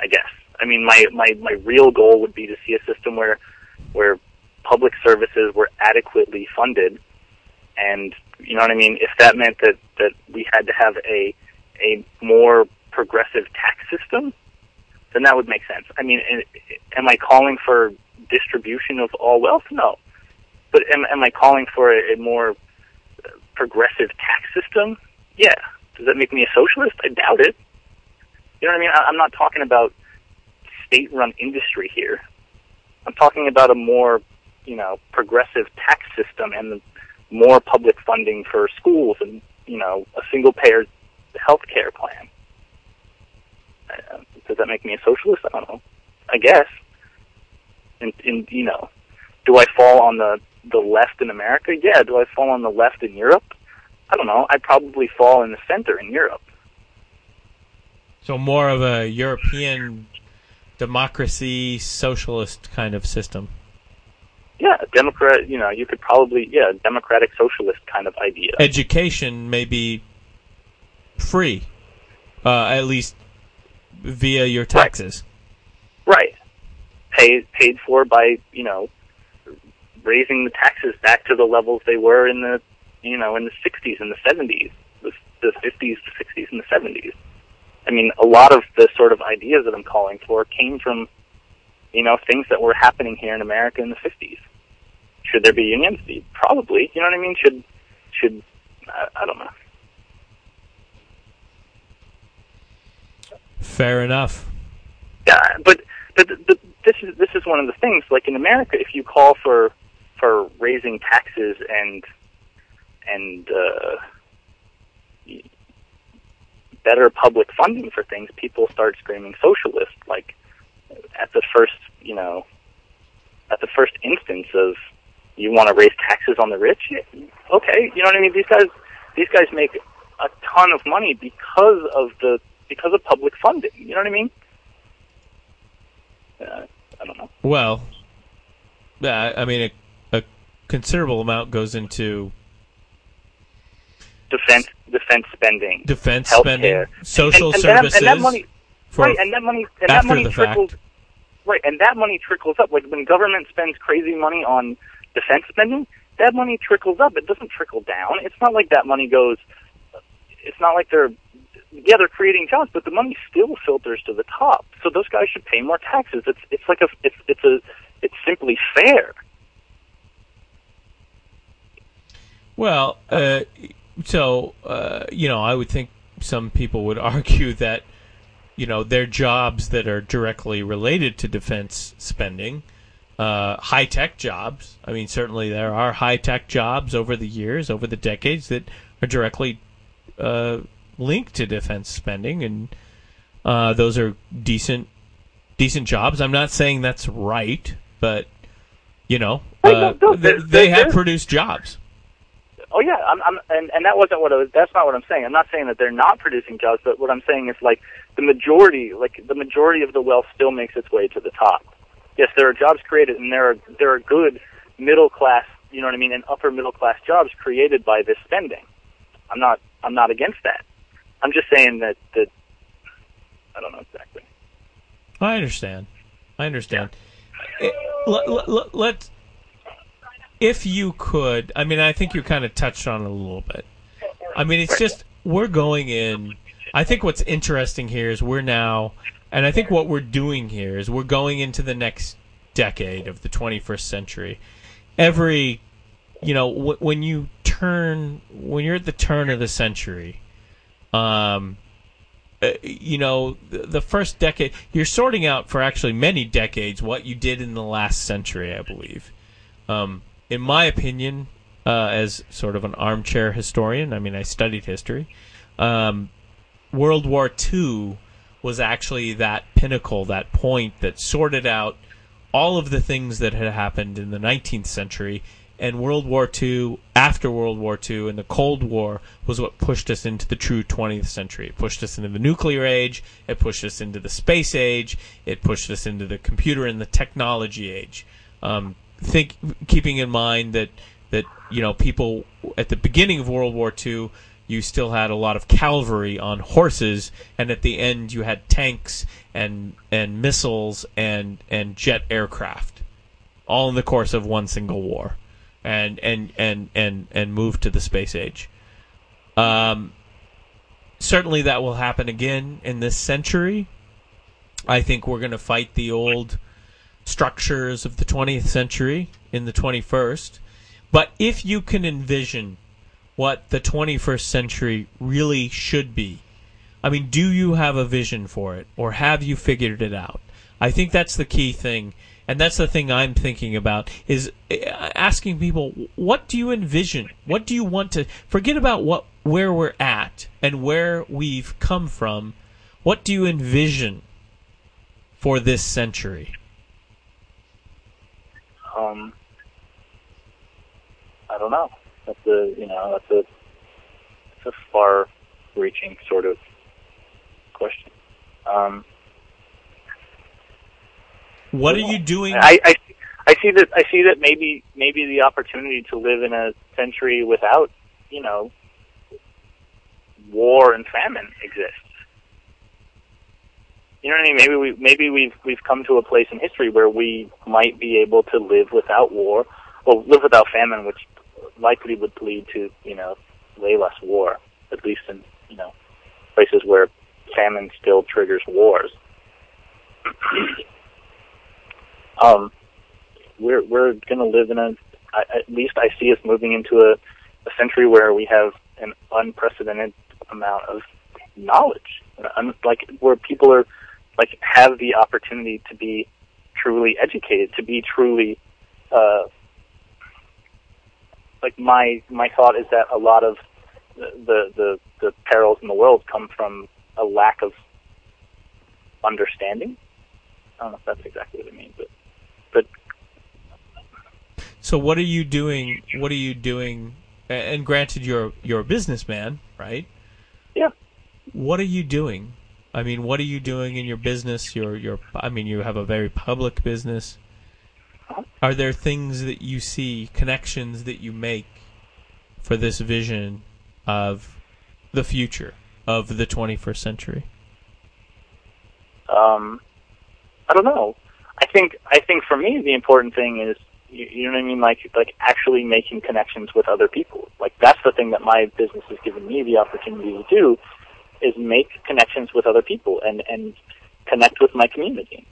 I guess. I mean, my my my real goal would be to see a system where where public services were adequately funded, and you know what I mean. If that meant that that we had to have a a more progressive tax system, then that would make sense. I mean, am I calling for distribution of all wealth? No. But am, am I calling for a, a more progressive tax system? Yeah. Does that make me a socialist? I doubt it. You know what I mean? I, I'm not talking about state-run industry here. I'm talking about a more, you know, progressive tax system and more public funding for schools and, you know, a single-payer health care plan. Does that make me a socialist? I don't know. I guess. And, and you know, do I fall on the the left in America? Yeah. Do I fall on the left in Europe? I don't know. I'd probably fall in the center in Europe. So more of a European democracy socialist kind of system. Yeah, Democrat. You know, you could probably yeah, democratic socialist kind of idea. Education may be free, uh, at least via your taxes. Right. Paid paid for by you know raising the taxes back to the levels they were in the you know in the 60s and the 70s, the, the 50s, the 60s, and the 70s. I mean, a lot of the sort of ideas that I'm calling for came from you know things that were happening here in America in the 50s. Should there be unions? Probably. You know what I mean? Should should I, I don't know. Fair enough. Yeah, but but but this is this is one of the things. Like in America, if you call for for raising taxes and and uh, better public funding for things, people start screaming socialist. Like at the first, you know, at the first instance of you want to raise taxes on the rich. Okay, you know what I mean. These guys these guys make a ton of money because of the because of public funding. You know what I mean? Uh, I don't know. Well, yeah, I mean, a, a considerable amount goes into Defense defense spending, defense healthcare, spending, social and, and services. That, and that money, for right, and that money and that money trickles. fact. Right, and that money trickles up. Like when government spends crazy money on defense spending, that money trickles up. It doesn't trickle down. It's not like that money goes. It's not like they're. Yeah, they're creating jobs, but the money still filters to the top. So those guys should pay more taxes. It's it's like a it's it's a it's simply fair. Well, uh, so uh, you know, I would think some people would argue that you know their jobs that are directly related to defense spending, uh, high tech jobs. I mean, certainly there are high tech jobs over the years, over the decades that are directly uh, linked to defense spending, and uh, those are decent decent jobs. I'm not saying that's right, but you know, uh, they, they have produced jobs. Oh yeah, I'm, I'm and and that wasn't what I was. That's not what I'm saying. I'm not saying that they're not producing jobs, but what I'm saying is like the majority, like the majority of the wealth still makes its way to the top. Yes, there are jobs created, and there are there are good middle class, you know what I mean, and upper middle class jobs created by this spending. I'm not I'm not against that. I'm just saying that that I don't know exactly. I understand. I understand. Let, let, let, let- if you could, I mean, I think you kind of touched on it a little bit. I mean, it's just we're going in. I think what's interesting here is we're now, and I think what we're doing here is we're going into the next decade of the 21st century. Every, you know, w- when you turn, when you're at the turn of the century, um, uh, you know, the, the first decade, you're sorting out for actually many decades what you did in the last century, I believe. Um, in my opinion, uh, as sort of an armchair historian, I mean, I studied history. Um, World War II was actually that pinnacle, that point that sorted out all of the things that had happened in the 19th century. And World War II, after World War II, and the Cold War was what pushed us into the true 20th century. It pushed us into the nuclear age. It pushed us into the space age. It pushed us into the computer and the technology age. Um, think, keeping in mind that that you know people at the beginning of World War II, you still had a lot of cavalry on horses, and at the end you had tanks and and missiles and and jet aircraft, all in the course of one single war, and and and and and moved to the space age. Um, certainly that will happen again in this century. I think we're going to fight the old structures of the 20th century in the 21st. But if you can envision what the 21st century really should be, I mean, do you have a vision for it or have you figured it out? I think that's the key thing. And that's the thing I'm thinking about is uh, asking people, what do you envision? What do you want to forget about what where we're at and where we've come from? What do you envision for this century? Um, I don't know. That's a you know that's a it's a far-reaching sort of question. Um, What are you doing? I, I I see that I see that maybe maybe the opportunity to live in a century without you know war and famine exists. You know what I mean? Maybe we maybe we've we've come to a place in history where we might be able to live without war, or live without famine, which likely would lead to you know way less war, at least in you know places where famine still triggers wars. um, we're we're going to live in a I, at least I see us moving into a, a century where we have an unprecedented amount of knowledge, un, like where people are like have the opportunity to be truly educated, to be truly uh, like my my thought is that a lot of the the the perils in the world come from a lack of understanding. I don't know if that's exactly what I mean, but So what are you doing? What are you doing? And granted, you're you're a businessman, right? yeah. What are you doing? I mean, what are you doing in your business? Your your I mean, you have a very public business. Are there things that you see, connections that you make for this vision of the future of the 21st century? um, I don't know. I think I think for me the important thing is you, you know what I mean, like like actually making connections with other people. Like that's the thing that my business has given me the opportunity to do is make connections with other people and and connect with my community.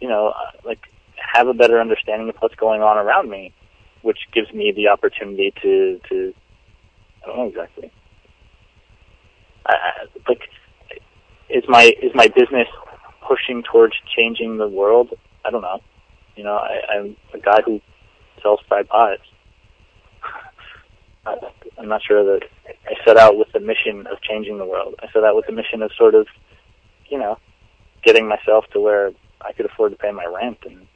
You know, uh, like have a better understanding of what's going on around me, which gives me the opportunity to to I don't know exactly. I, I, like, is my is my business pushing towards changing the world? I don't know. You know, I, I'm a guy who sells fried pies. I, I'm not sure that I set out with the mission of changing the world. I set out with the mission of sort of, you know, getting myself to where I could afford to pay my rent and,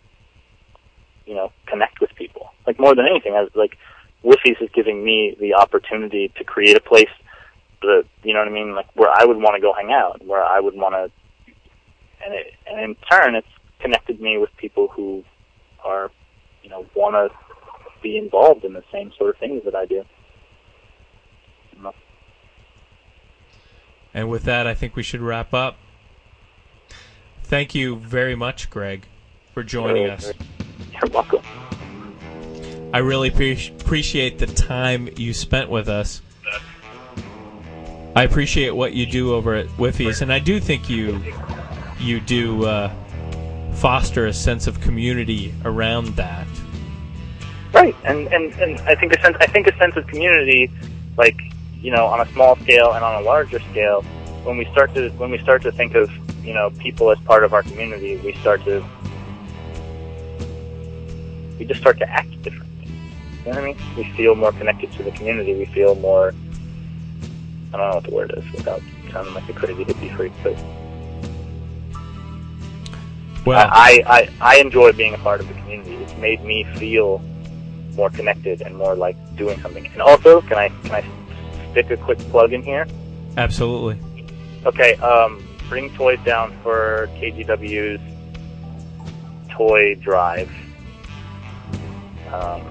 you know, connect with people. Like more than anything, I was like, Whiffies is giving me the opportunity to create a place that, you know what I mean, like where I would want to go hang out, where I would want to, and it, and in turn, it's connected me with people who are, you know, want to be involved in the same sort of things that I do. And with that, I think we should wrap up. Thank you very much, Greg, for joining us. You're welcome. I really pre- appreciate the time you spent with us. I appreciate what you do over at Whiffies, and I do think you you do uh, foster a sense of community around that. Right, and, and and I think a sense I think a sense of community, like you know, on a small scale and on a larger scale, when we start to when we start to think of you know people as part of our community, we start to we just start to act differently. You know what I mean? We feel more connected to the community. We feel more. I don't know what the word is without sounding like a crazy hippie freak, but Well, I, I I enjoy being a part of the community. It's made me feel more connected and more like doing something. And also, can I can I stick a quick plug in here? absolutely. Okay, um, bring toys down for KGW's toy drive. Um,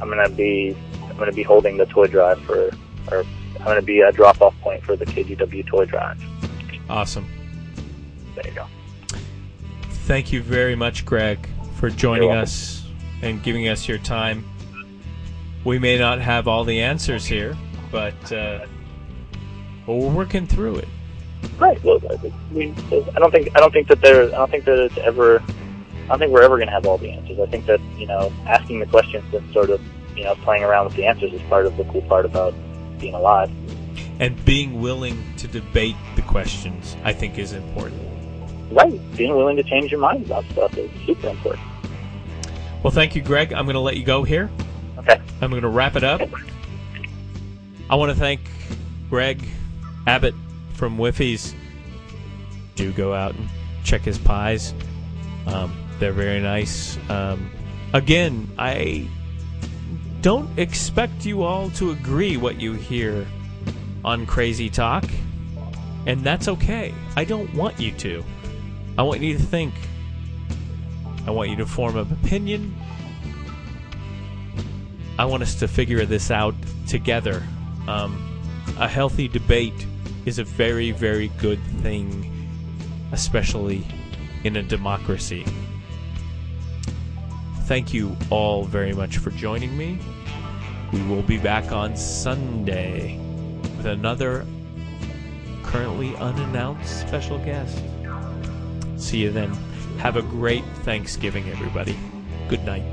I'm gonna be I'm gonna be holding the toy drive for, or I'm gonna be a drop off point for the KGW toy drive. Awesome. There you go. Thank you very much, Greg, for joining us and giving us your time. We may not have all the answers here, but uh, well, we're working through it. Right. Well, I think we, I don't think I don't think that there I don't think that it's ever I don't think we're ever going to have all the answers. I think that you know asking the questions and sort of you know playing around with the answers is part of the cool part about being alive. And being willing to debate the questions, I think, is important. Right. Being willing to change your mind about stuff is super important. Well, thank you, Greg. I'm going to let you go here. Okay. I'm going to wrap it up. I want to thank Greg Abbott from Whiffies. Do go out and check his pies. Um, they're very nice. Um, again, I don't expect you all to agree what you hear on Crazy Talk, and that's okay. I don't want you to. I want you to think. I want you to form an opinion. I want us to figure this out together. Um, a healthy debate is a very, very good thing, especially in a democracy. Thank you all very much for joining me. We will be back on Sunday with another currently unannounced special guest. See you then. Have a great Thanksgiving, everybody. Good night.